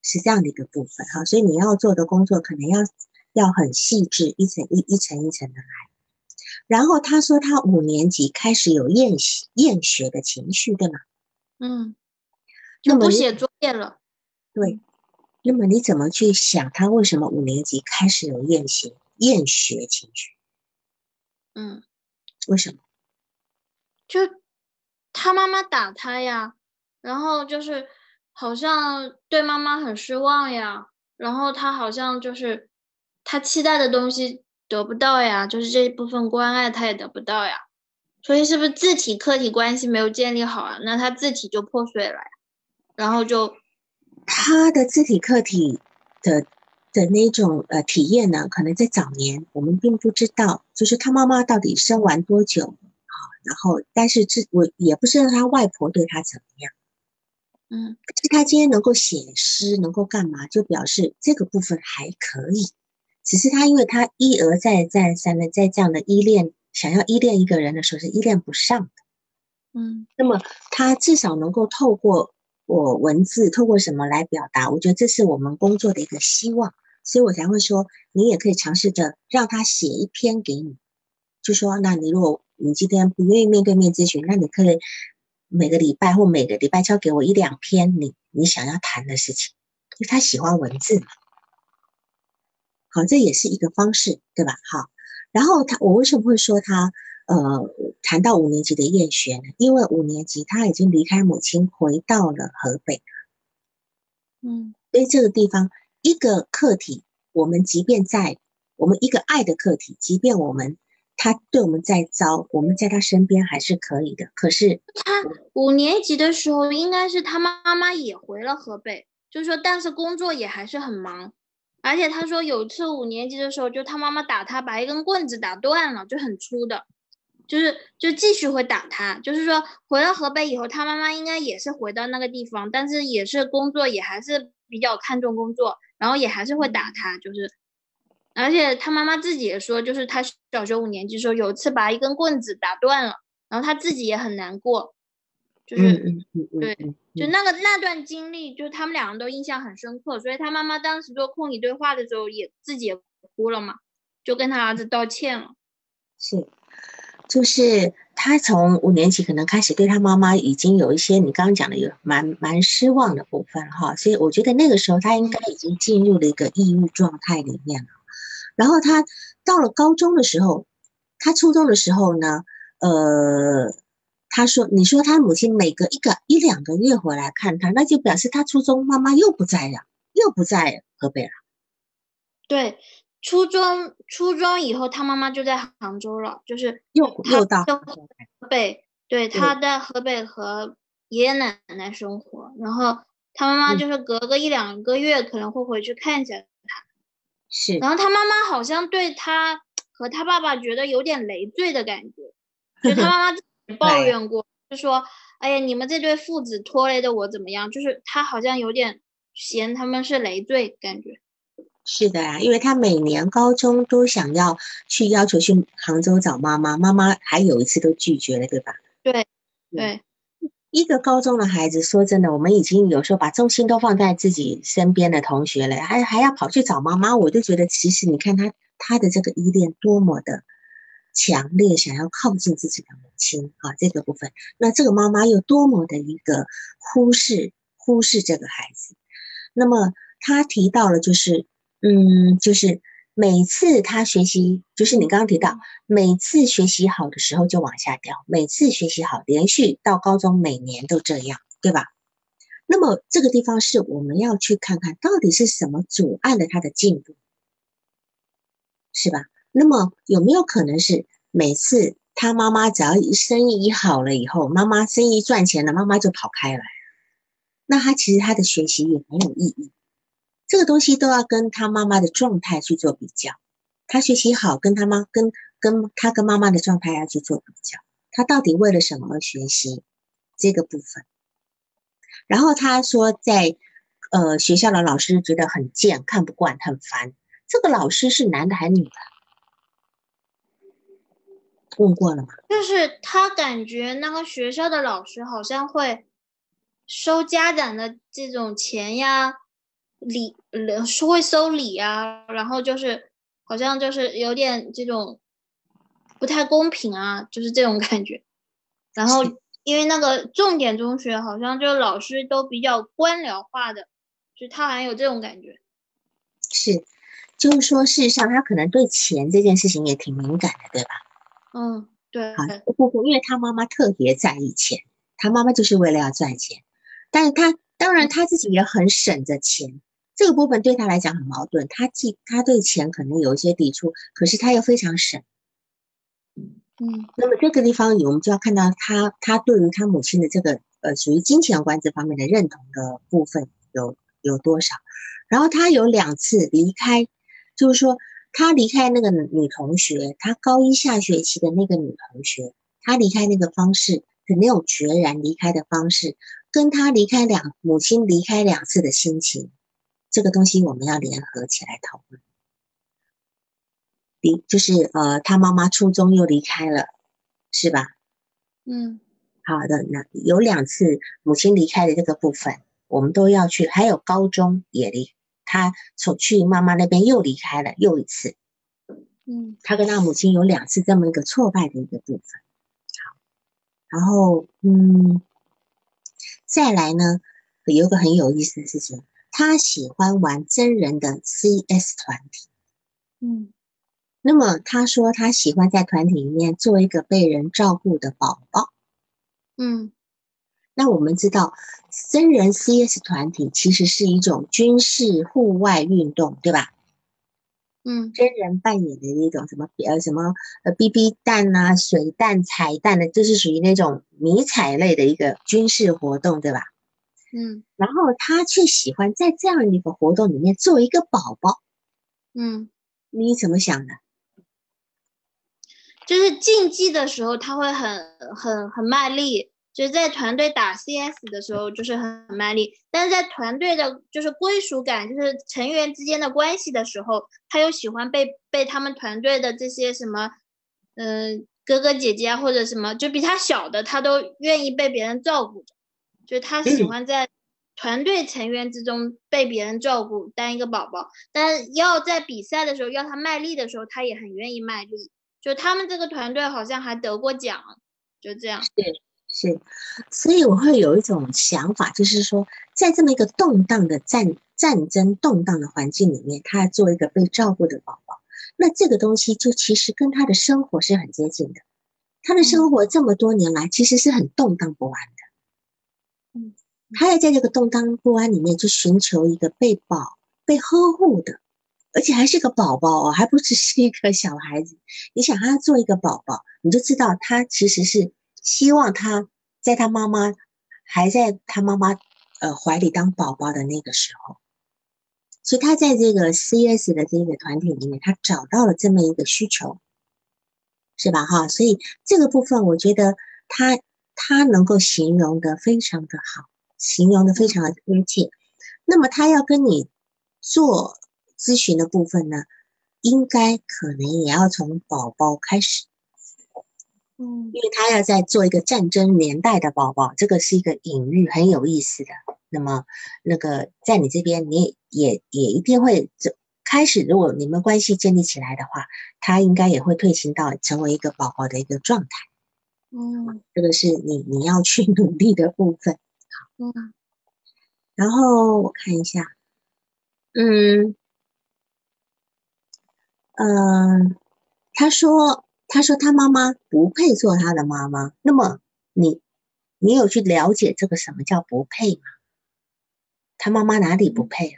是这样的一个部分哈。所以你要做的工作可能要要很细致，一层一一层一层的来。然后他说他五年级开始有厌习厌学的情绪，对吗？嗯。就不写作业了，对。那么你怎么去想他为什么五年级开始有厌学、厌学情绪？嗯，为什么？就他妈妈打他呀，然后就是好像对妈妈很失望呀，然后他好像就是他期待的东西得不到呀，就是这一部分关爱他也得不到呀，所以是不是自体客体关系没有建立好啊？那他自体就破碎了呀。然后就，他的肢体客体的的那种呃体验呢，可能在早年我们并不知道，就是他妈妈到底生完多久啊？然后，但是这我也不知道他外婆对他怎么样。嗯，是他今天能够写诗，能够干嘛，就表示这个部分还可以。只是他因为他一而再再三的在这样的依恋，想要依恋一个人的时候是依恋不上的。嗯，那么他至少能够透过我文字，透过什么来表达？我觉得这是我们工作的一个希望，所以我才会说，你也可以尝试着让他写一篇给你，就说，那你如果你今天不愿意面对面咨询，那你可以。每个礼拜或每个礼拜交给我一两篇你你想要谈的事情，因为他喜欢文字嘛。好，这也是一个方式，对吧？好，然后他我为什么会说他呃谈到五年级的叶璇呢？因为五年级他已经离开母亲，回到了河北。嗯，所以这个地方一个客体，我们即便在我们一个爱的客体，即便我们。他对我们再糟，我们在他身边还是可以的。可是他五年级的时候，应该是他妈妈也回了河北，就是说，但是工作也还是很忙。而且他说有一次五年级的时候，就他妈妈打他，把一根棍子打断了，就很粗的，就是就继续会打他。就是说回到河北以后，他妈妈应该也是回到那个地方，但是也是工作也还是比较看重工作，然后也还是会打他，就是。而且他妈妈自己也说，就是他小学五年级时候有一次把一根棍子打断了，然后他自己也很难过，就是对，就那个那段经历，就他们两个都印象很深刻，所以他妈妈当时做空里对话的时候也自己也哭了嘛，就跟他儿子道歉了。是，就是他从五年级可能开始对他妈妈已经有一些你刚刚讲的有蛮蛮失望的部分哈，所以我觉得那个时候他应该已经进入了一个抑郁状态里面了。然后他到了高中的时候，他初中的时候呢，呃，他说：“你说他母亲每隔一个一两个月回来看他，那就表示他初中妈妈又不在了，又不在河北了。”对，初中初中以后，他妈妈就在杭州了，就是又又到河北，对，他在河北和爷爷奶奶生活，然后他妈妈就是隔个一两个月可能会回去看一下他。是，然后他妈妈好像对他和他爸爸觉得有点累赘的感觉，就他妈妈 抱怨过，就说：“哎呀，你们这对父子拖累的我怎么样？”就是他好像有点嫌他们是累赘感觉。是的呀，因为他每年高中都想要去要求去杭州找妈妈，妈妈还有一次都拒绝了，对吧？对，对。一个高中的孩子，说真的，我们已经有时候把重心都放在自己身边的同学了，还还要跑去找妈妈，我就觉得其实你看他他的这个依恋多么的强烈，想要靠近自己的母亲啊，这个部分，那这个妈妈又多么的一个忽视忽视这个孩子，那么他提到了就是，嗯，就是。每次他学习，就是你刚刚提到，每次学习好的时候就往下掉，每次学习好，连续到高中每年都这样，对吧？那么这个地方是我们要去看看到底是什么阻碍了他的进步，是吧？那么有没有可能是每次他妈妈只要生意一好了以后，妈妈生意赚钱了，妈妈就跑开了，那他其实他的学习也没有意义。这个东西都要跟他妈妈的状态去做比较，他学习好，跟他妈跟跟他跟妈妈的状态要去做比较，他到底为了什么而学习这个部分？然后他说，在呃学校的老师觉得很贱，看不惯，很烦。这个老师是男的还是女的？问过了吗？就是他感觉那个学校的老师好像会收家长的这种钱呀。礼是会收礼啊，然后就是好像就是有点这种不太公平啊，就是这种感觉。然后因为那个重点中学好像就老师都比较官僚化的，就他好像有这种感觉。是，就是说事实上他可能对钱这件事情也挺敏感的，对吧？嗯，对。好，不不，因为他妈妈特别在意钱，他妈妈就是为了要赚钱，但是他当然他自己也很省着钱。这个部分对他来讲很矛盾，他既他对钱可能有一些抵触，可是他又非常省。嗯，那么这个地方我们就要看到他他对于他母亲的这个呃属于金钱观这方面的认同的部分有有多少。然后他有两次离开，就是说他离开那个女同学，他高一下学期的那个女同学，他离开那个方式的那种决然离开的方式。跟他离开两母亲离开两次的心情，这个东西我们要联合起来讨论。离就是呃，他妈妈初中又离开了，是吧？嗯，好的，那有两次母亲离开的这个部分，我们都要去。还有高中也离，他从去妈妈那边又离开了又一次。嗯，他跟他母亲有两次这么一个挫败的一个部分。好，然后嗯。再来呢，有一个很有意思的事情，他喜欢玩真人的 CS 团体。嗯，那么他说他喜欢在团体里面做一个被人照顾的宝宝。嗯，那我们知道真人 CS 团体其实是一种军事户外运动，对吧？嗯，真人扮演的那种什么呃什么呃 BB 弹啊、水弹、彩弹的，就是属于那种迷彩类的一个军事活动，对吧？嗯，然后他却喜欢在这样一个活动里面做一个宝宝。嗯，你怎么想的？就是竞技的时候，他会很很很卖力。就是在团队打 CS 的时候，就是很卖力，但是在团队的，就是归属感，就是成员之间的关系的时候，他又喜欢被被他们团队的这些什么，嗯，哥哥姐姐啊，或者什么，就比他小的，他都愿意被别人照顾着，就是他喜欢在团队成员之中被别人照顾，当一个宝宝。但要在比赛的时候，要他卖力的时候，他也很愿意卖力。就他们这个团队好像还得过奖，就这样。对。是，所以我会有一种想法，就是说，在这么一个动荡的战战争动荡的环境里面，他做一个被照顾的宝宝，那这个东西就其实跟他的生活是很接近的。他的生活这么多年来其实是很动荡不安的，他要在这个动荡不安里面去寻求一个被保、被呵护的，而且还是个宝宝哦，还不只是一个小孩子。你想他做一个宝宝，你就知道他其实是。希望他在他妈妈还在他妈妈呃怀里当宝宝的那个时候，所以他在这个 CS 的这个团体里面，他找到了这么一个需求，是吧？哈，所以这个部分我觉得他他能够形容的非常的好，形容的非常的贴切。那么他要跟你做咨询的部分呢，应该可能也要从宝宝开始。嗯，因为他要在做一个战争年代的宝宝，这个是一个隐喻，很有意思的。那么，那个在你这边，你也也一定会这开始，如果你们关系建立起来的话，他应该也会退行到成为一个宝宝的一个状态。嗯，这个是你你要去努力的部分。好，嗯，然后我看一下，嗯，嗯，他说。他说他妈妈不配做他的妈妈，那么你你有去了解这个什么叫不配吗？他妈妈哪里不配了？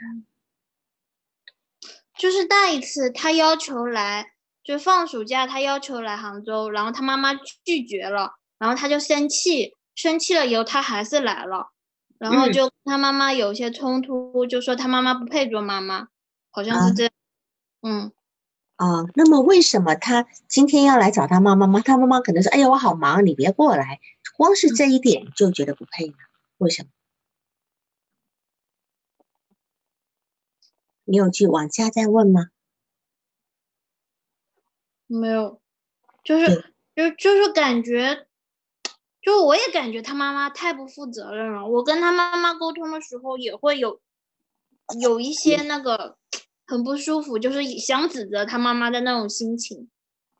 就是那一次他要求来，就放暑假他要求来杭州，然后他妈妈拒绝了，然后他就生气，生气了以后他还是来了，然后就他妈妈有些冲突，就说他妈妈不配做妈妈，好像是这样，嗯。啊，那么为什么他今天要来找他妈妈吗？他妈妈可能说：“哎呀，我好忙，你别过来。”光是这一点就觉得不配呢？为什么？你有去往下再问吗？没有，就是就就是感觉，就我也感觉他妈妈太不负责任了。我跟他妈妈沟通的时候也会有有一些那个。很不舒服，就是想指责他妈妈的那种心情。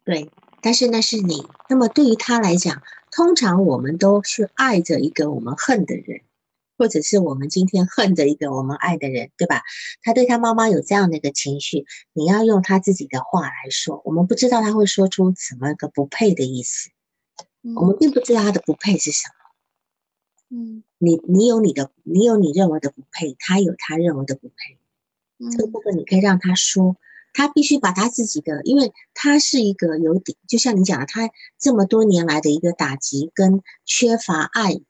对，但是那是你。那么对于他来讲，通常我们都是爱着一个我们恨的人，或者是我们今天恨的一个我们爱的人，对吧？他对他妈妈有这样的一个情绪，你要用他自己的话来说，我们不知道他会说出什么个不配的意思。我们并不知道他的不配是什么。嗯，你你有你的，你有你认为的不配，他有他认为的不配。这个部分你可以让他说，他必须把他自己的，因为他是一个有点，就像你讲的，他这么多年来的一个打击跟缺乏爱，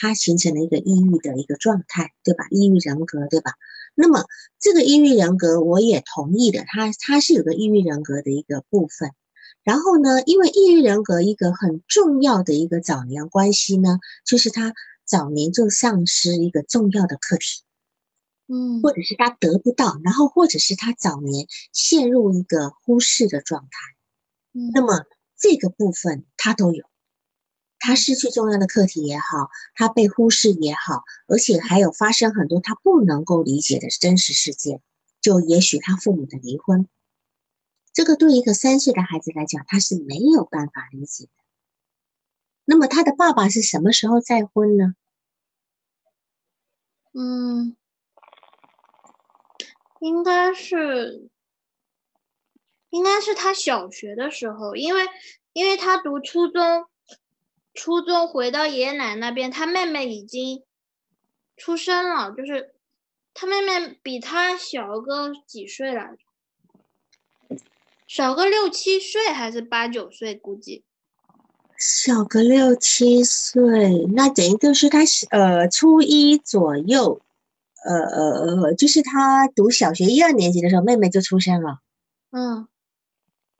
他形成了一个抑郁的一个状态，对吧？抑郁人格，对吧？那么这个抑郁人格，我也同意的，他他是有个抑郁人格的一个部分。然后呢，因为抑郁人格一个很重要的一个早年关系呢，就是他早年就丧失一个重要的课题，嗯，或者是他得不到，然后或者是他早年陷入一个忽视的状态，嗯，那么这个部分他都有，他失去重要的课题也好，他被忽视也好，而且还有发生很多他不能够理解的真实事件，就也许他父母的离婚，这个对一个三岁的孩子来讲，他是没有办法理解的。那么他的爸爸是什么时候再婚呢？嗯，应该是，应该是他小学的时候，因为因为他读初中，初中回到爷爷奶奶那边，他妹妹已经出生了，就是他妹妹比他小个几岁来着，小个六七岁还是八九岁，估计。小个六七岁，那等于就是他是呃初一左右，呃呃呃，就是他读小学一二年级的时候，妹妹就出生了。嗯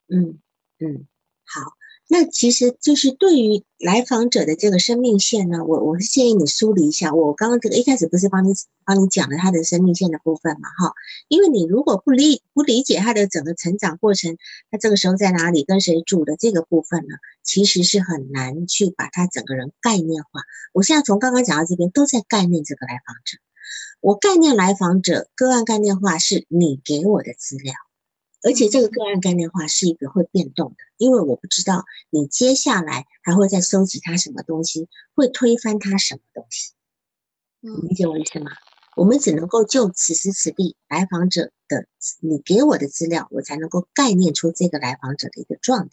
嗯嗯，好，那其实就是对于来访者的这个生命线呢，我我是建议你梳理一下。我刚刚这个一开始不是帮你帮你讲了他的生命线的部分嘛，哈，因为你如果不理不理解他的整个成长过程，他这个时候在哪里跟谁住的这个部分呢，其实是很难去把他整个人概念化。我现在从刚刚讲到这边都在概念这个来访者，我概念来访者个案概念化是你给我的资料。而且这个个案概念化是一个会变动的，因为我不知道你接下来还会再收集他什么东西，会推翻他什么东西。你理解我意思吗？我们只能够就此时此地来访者的你给我的资料，我才能够概念出这个来访者的一个状态。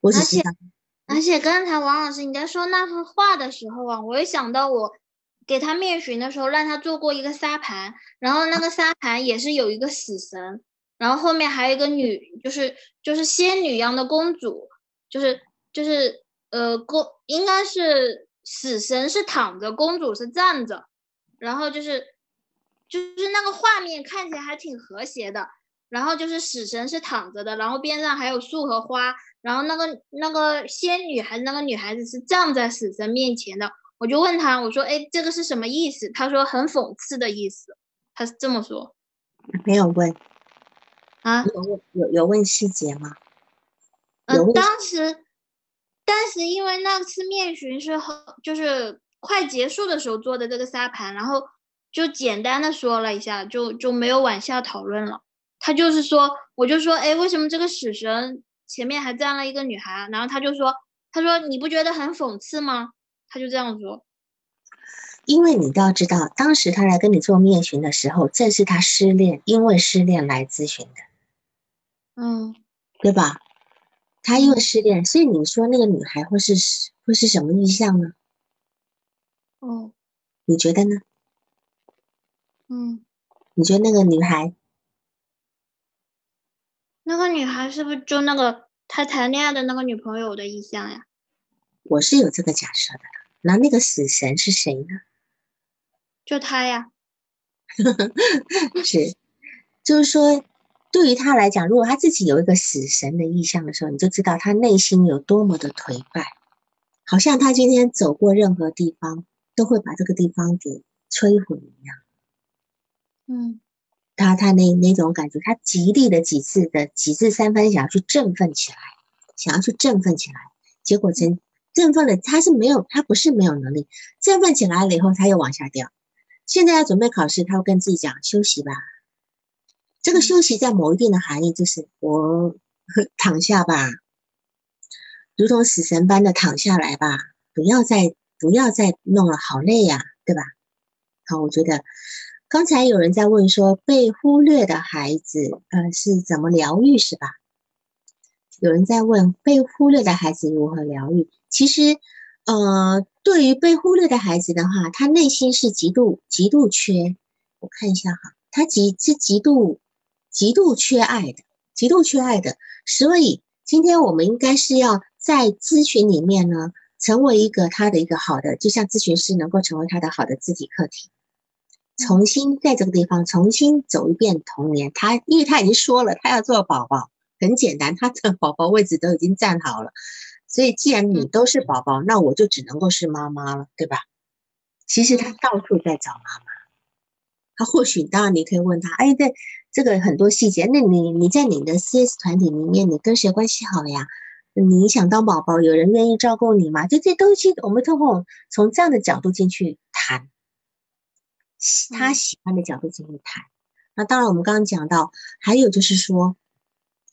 我只知道，而且刚才王老师你在说那幅画的时候啊，我也想到我给他面询的时候，让他做过一个沙盘，然后那个沙盘也是有一个死神。然后后面还有一个女，就是就是仙女一样的公主，就是就是呃公应该是死神是躺着，公主是站着，然后就是就是那个画面看起来还挺和谐的。然后就是死神是躺着的，然后边上还有树和花，然后那个那个仙女还是那个女孩子是站在死神面前的。我就问他，我说：“哎，这个是什么意思？”他说：“很讽刺的意思。”他是这么说。没有问。啊，有有有问细节吗？嗯，当时，当时因为那次面询是很就是快结束的时候做的这个沙盘，然后就简单的说了一下，就就没有往下讨论了。他就是说，我就说，哎，为什么这个死神前面还站了一个女孩？然后他就说，他说你不觉得很讽刺吗？他就这样说。因为你都要知道，当时他来跟你做面询的时候，正是他失恋，因为失恋来咨询的。嗯，对吧？他因为失恋，所以你说那个女孩会是会是什么意向呢？哦，你觉得呢？嗯，你觉得那个女孩，那个女孩是不是就那个他谈恋爱的那个女朋友的意向呀？我是有这个假设的。那那个死神是谁呢？就他呀。是，就是说。对于他来讲，如果他自己有一个死神的意象的时候，你就知道他内心有多么的颓败，好像他今天走过任何地方，都会把这个地方给摧毁一样。嗯，他他那那种感觉，他极力的几次的几次三番想要去振奋起来，想要去振奋起来，结果真振奋了，他是没有，他不是没有能力，振奋起来了以后，他又往下掉。现在要准备考试，他会跟自己讲休息吧。这个休息在某一定的含义，就是我 躺下吧，如同死神般的躺下来吧，不要再不要再弄了，好累呀，对吧？好，我觉得刚才有人在问说，被忽略的孩子，呃，是怎么疗愈，是吧？有人在问被忽略的孩子如何疗愈？其实，呃，对于被忽略的孩子的话，他内心是极度极度缺，我看一下哈，他极是极度。极度缺爱的，极度缺爱的，所以今天我们应该是要在咨询里面呢，成为一个他的一个好的，就像咨询师能够成为他的好的自己课题，重新在这个地方重新走一遍童年。他因为他已经说了，他要做宝宝，很简单，他的宝宝位置都已经站好了，所以既然你都是宝宝，那我就只能够是妈妈了，对吧？其实他到处在找妈妈。他或许当然你可以问他，哎，对，这个很多细节。那你你在你的 CS 团体里面，你跟谁关系好呀？你想当宝宝，有人愿意照顾你吗？就这东西，我们通过从这样的角度进去谈，他喜欢的角度进去谈。那当然，我们刚刚讲到，还有就是说，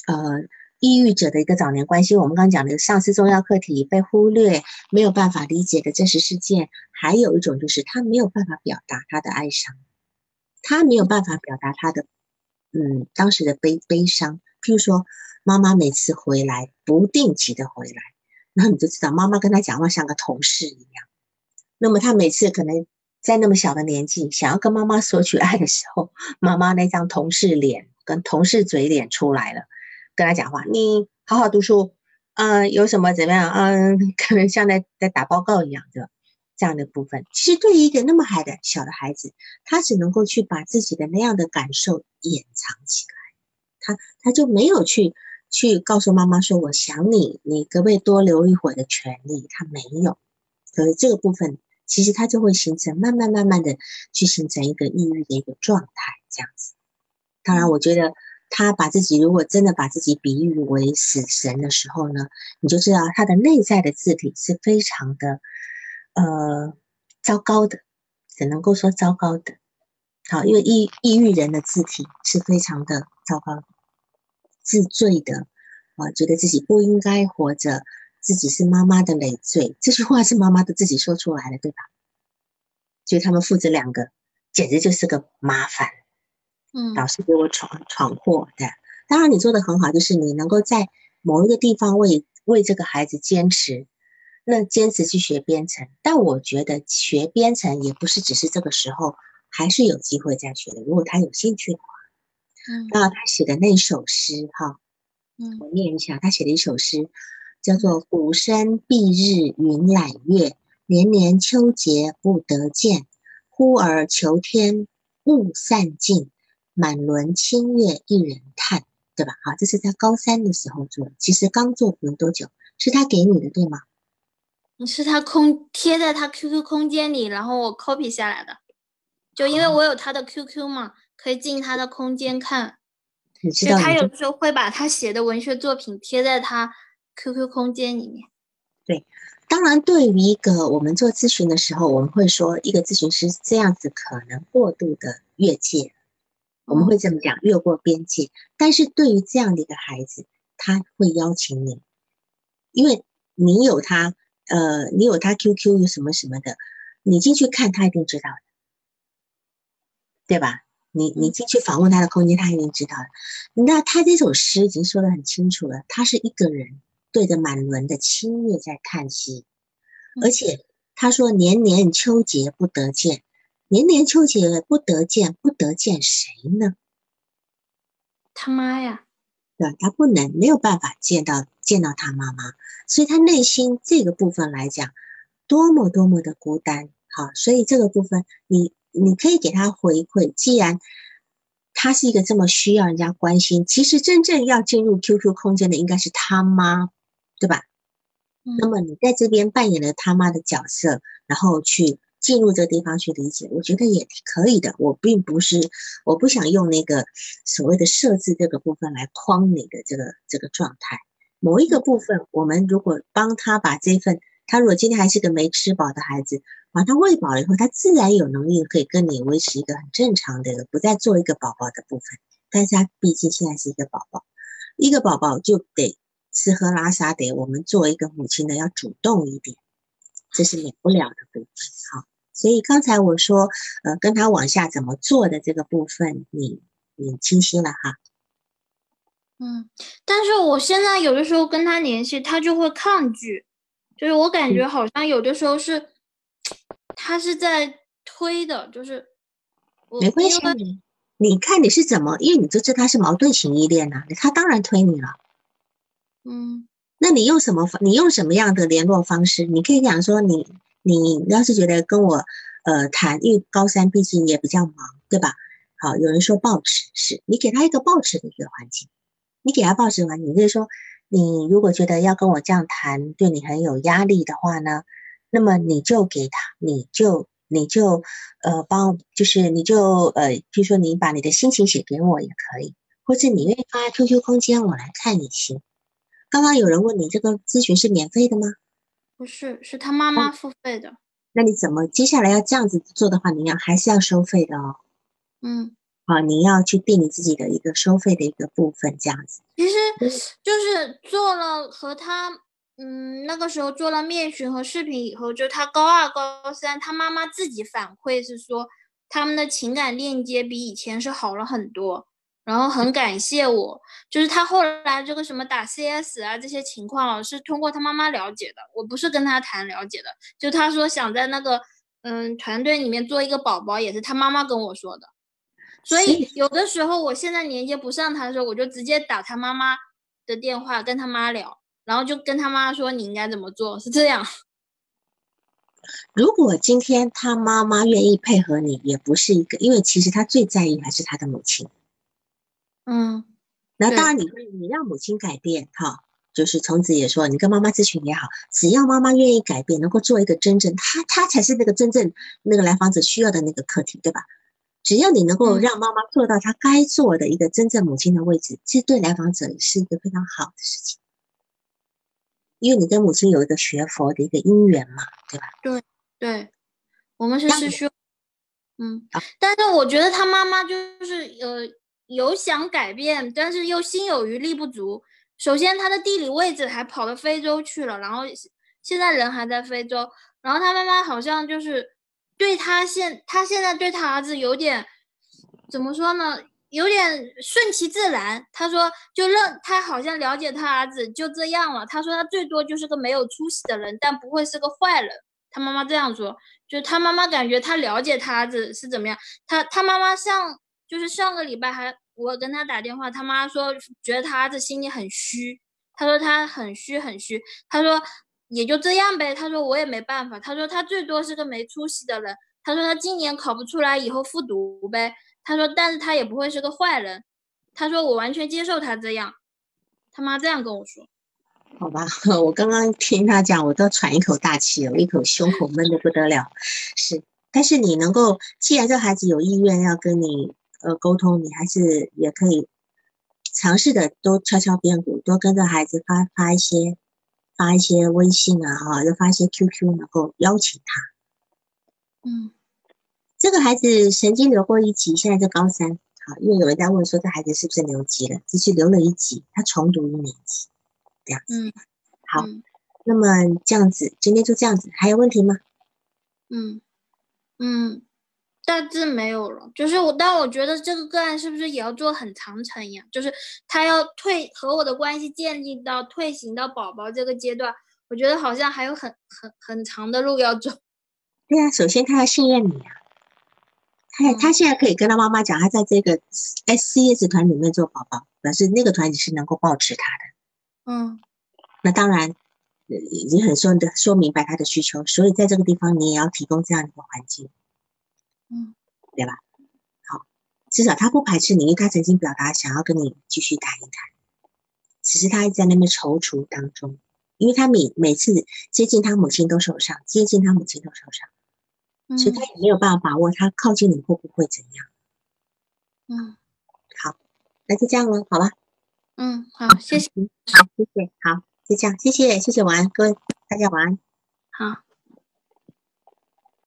呃，抑郁者的一个早年关系，我们刚刚讲的上司重要课题被忽略，没有办法理解的真实事件，还有一种就是他没有办法表达他的哀伤，他没有办法表达他的，嗯，当时的悲悲伤，譬如说。妈妈每次回来不定期的回来，然后你就知道妈妈跟他讲话像个同事一样。那么他每次可能在那么小的年纪想要跟妈妈索取爱的时候，妈妈那张同事脸跟同事嘴脸出来了，跟他讲话，你好好读书，嗯，有什么怎么样，嗯，可能像在在打报告一样的这样的部分。其实对于一个那么孩的小的孩子，他只能够去把自己的那样的感受掩藏起来，他他就没有去。去告诉妈妈说我想你，你可不可以多留一会儿的权利？他没有，可是这个部分其实他就会形成慢慢慢慢的去形成一个抑郁的一个状态，这样子。当然，我觉得他把自己如果真的把自己比喻为死神的时候呢，你就知道他的内在的字体是非常的呃糟糕的，只能够说糟糕的。好，因为抑抑郁人的字体是非常的糟糕的。自罪的啊，觉得自己不应该活着，自己是妈妈的累赘。这句话是妈妈的自己说出来的，对吧？所以他们父子两个简直就是个麻烦。嗯，老是给我闯闯祸的。当然你做的很好，就是你能够在某一个地方为为这个孩子坚持，那坚持去学编程。但我觉得学编程也不是只是这个时候，还是有机会再学的。如果他有兴趣的话。嗯那他写的那首诗，哈，嗯，我念一下，他写的一首诗，叫做“鼓声蔽日云揽月，年年秋节不得见。忽而求天雾散尽，满轮清月一人叹”，对吧？好，这是在高三的时候做的，其实刚做没多久，是他给你的，对吗？是他空贴在他 QQ 空间里，然后我 copy 下来的，就因为我有他的 QQ 嘛。可以进他的空间看，其实他有时候会把他写的文学作品贴在他 QQ 空间里面。对，当然，对于一个我们做咨询的时候，我们会说一个咨询师这样子可能过度的越界，我们会这么讲，越过边界。但是对于这样的一个孩子，他会邀请你，因为你有他，呃，你有他 QQ 有什么什么的，你进去看，他一定知道的，对吧？你你进去访问他的空间，他一定知道的。那他这首诗已经说的很清楚了，他是一个人对着满轮的清月在叹息，而且他说年年秋节不得见，年年秋节不得见，不得见谁呢？他妈呀，对吧？他不能没有办法见到见到他妈妈，所以他内心这个部分来讲，多么多么的孤单。好，所以这个部分你。你可以给他回馈，既然他是一个这么需要人家关心，其实真正要进入 QQ 空间的应该是他妈，对吧？那么你在这边扮演了他妈的角色，然后去进入这个地方去理解，我觉得也可以的。我并不是，我不想用那个所谓的设置这个部分来框你的这个这个状态。某一个部分，我们如果帮他把这份，他如果今天还是个没吃饱的孩子。把他喂饱了以后，他自然有能力可以跟你维持一个很正常的，不再做一个宝宝的部分。但是他毕竟现在是一个宝宝，一个宝宝就得吃喝拉撒，得我们作为一个母亲的要主动一点，这是免不了的部分。好，所以刚才我说，呃，跟他往下怎么做的这个部分，你你清晰了哈？嗯，但是我现在有的时候跟他联系，他就会抗拒，就是我感觉好像有的时候是。他是在推的，就是没关系。你你看你是怎么？因为你就知道他是矛盾型依恋呐，他当然推你了。嗯，那你用什么方？你用什么样的联络方式？你可以讲说，你你要是觉得跟我呃谈，因为高三毕竟也比较忙，对吧？好，有人说报纸是你给他一个报纸的一个环境，你给他报纸环境，你可以说，你如果觉得要跟我这样谈，对你很有压力的话呢？那么你就给他，你就你就呃帮，就是你就呃，比如说你把你的心情写给我也可以，或者你愿意发 QQ 空间我来看也行。刚刚有人问你这个咨询是免费的吗？不是，是他妈妈付费的。那你怎么接下来要这样子做的话，你要还是要收费的哦。嗯，好，你要去定你自己的一个收费的一个部分，这样子。其实就是做了和他。嗯，那个时候做了面询和视频以后，就他高二、高三，他妈妈自己反馈是说，他们的情感链接比以前是好了很多，然后很感谢我。就是他后来这个什么打 CS 啊这些情况，是通过他妈妈了解的，我不是跟他谈了解的。就他说想在那个嗯团队里面做一个宝宝，也是他妈妈跟我说的。所以有的时候我现在连接不上他的时候，我就直接打他妈妈的电话跟他妈聊。然后就跟他妈说你应该怎么做，是这样。如果今天他妈妈愿意配合你，也不是一个，因为其实他最在意还是他的母亲。嗯，那当然你你让母亲改变哈，就是从此也说你跟妈妈咨询也好，只要妈妈愿意改变，能够做一个真正她她才是那个真正那个来访者需要的那个课题，对吧？只要你能够让妈妈做到她该做的一个真正母亲的位置，这对来访者是一个非常好的事情。因为你跟母亲有一个学佛的一个因缘嘛，对吧？对对，我们是师兄。嗯，但是我觉得他妈妈就是呃有想改变，但是又心有余力不足。首先，他的地理位置还跑到非洲去了，然后现在人还在非洲。然后他妈妈好像就是对他现他现在对他儿子有点怎么说呢？有点顺其自然，他说就认他好像了解他儿子就这样了。他说他最多就是个没有出息的人，但不会是个坏人。他妈妈这样说，就他妈妈感觉他了解他儿子是怎么样。他他妈妈像就是上个礼拜还我跟他打电话，他妈说觉得他儿子心里很虚，他说他很虚很虚，他说也就这样呗。他说我也没办法，他说他最多是个没出息的人。他说他今年考不出来，以后复读呗。他说：“但是他也不会是个坏人。”他说：“我完全接受他这样。”他妈这样跟我说。好吧，我刚刚听他讲，我都喘一口大气，我一口胸口闷得不得了。是，但是你能够，既然这孩子有意愿要跟你呃沟通，你还是也可以尝试的，多敲敲边鼓，多跟着孩子发发一些发一些微信啊，哈，又发一些 QQ，能够邀请他。嗯。这个孩子曾经留过一级，现在在高三。好，因为有人在问说这孩子是不是留级了？只是留了一级，他重读一年级，这样子。嗯，好，那么这样子，今天就这样子，还有问题吗？嗯嗯，大致没有了。就是我，但我觉得这个个案是不是也要做很长程呀？就是他要退和我的关系建立到退行到宝宝这个阶段，我觉得好像还有很很很长的路要走。对呀，首先他要信任你呀。他他现在可以跟他妈妈讲，他在这个 S C S 团里面做宝宝，表示那个团体是能够保持他的。嗯，那当然已经很说的说明白他的需求，所以在这个地方你也要提供这样一个环境。嗯，对吧？好，至少他不排斥你，因为他曾经表达想要跟你继续谈一谈，只是他一直在那边踌躇当中，因为他每每次接近他母亲都受伤，接近他母亲都受伤。所以他也没有办法把握他靠近你会不会怎样。嗯，好，那就这样了，好吧？嗯，好，谢谢，好，谢谢，好，就这样，谢谢，谢谢，晚安，各位，大家晚安，好。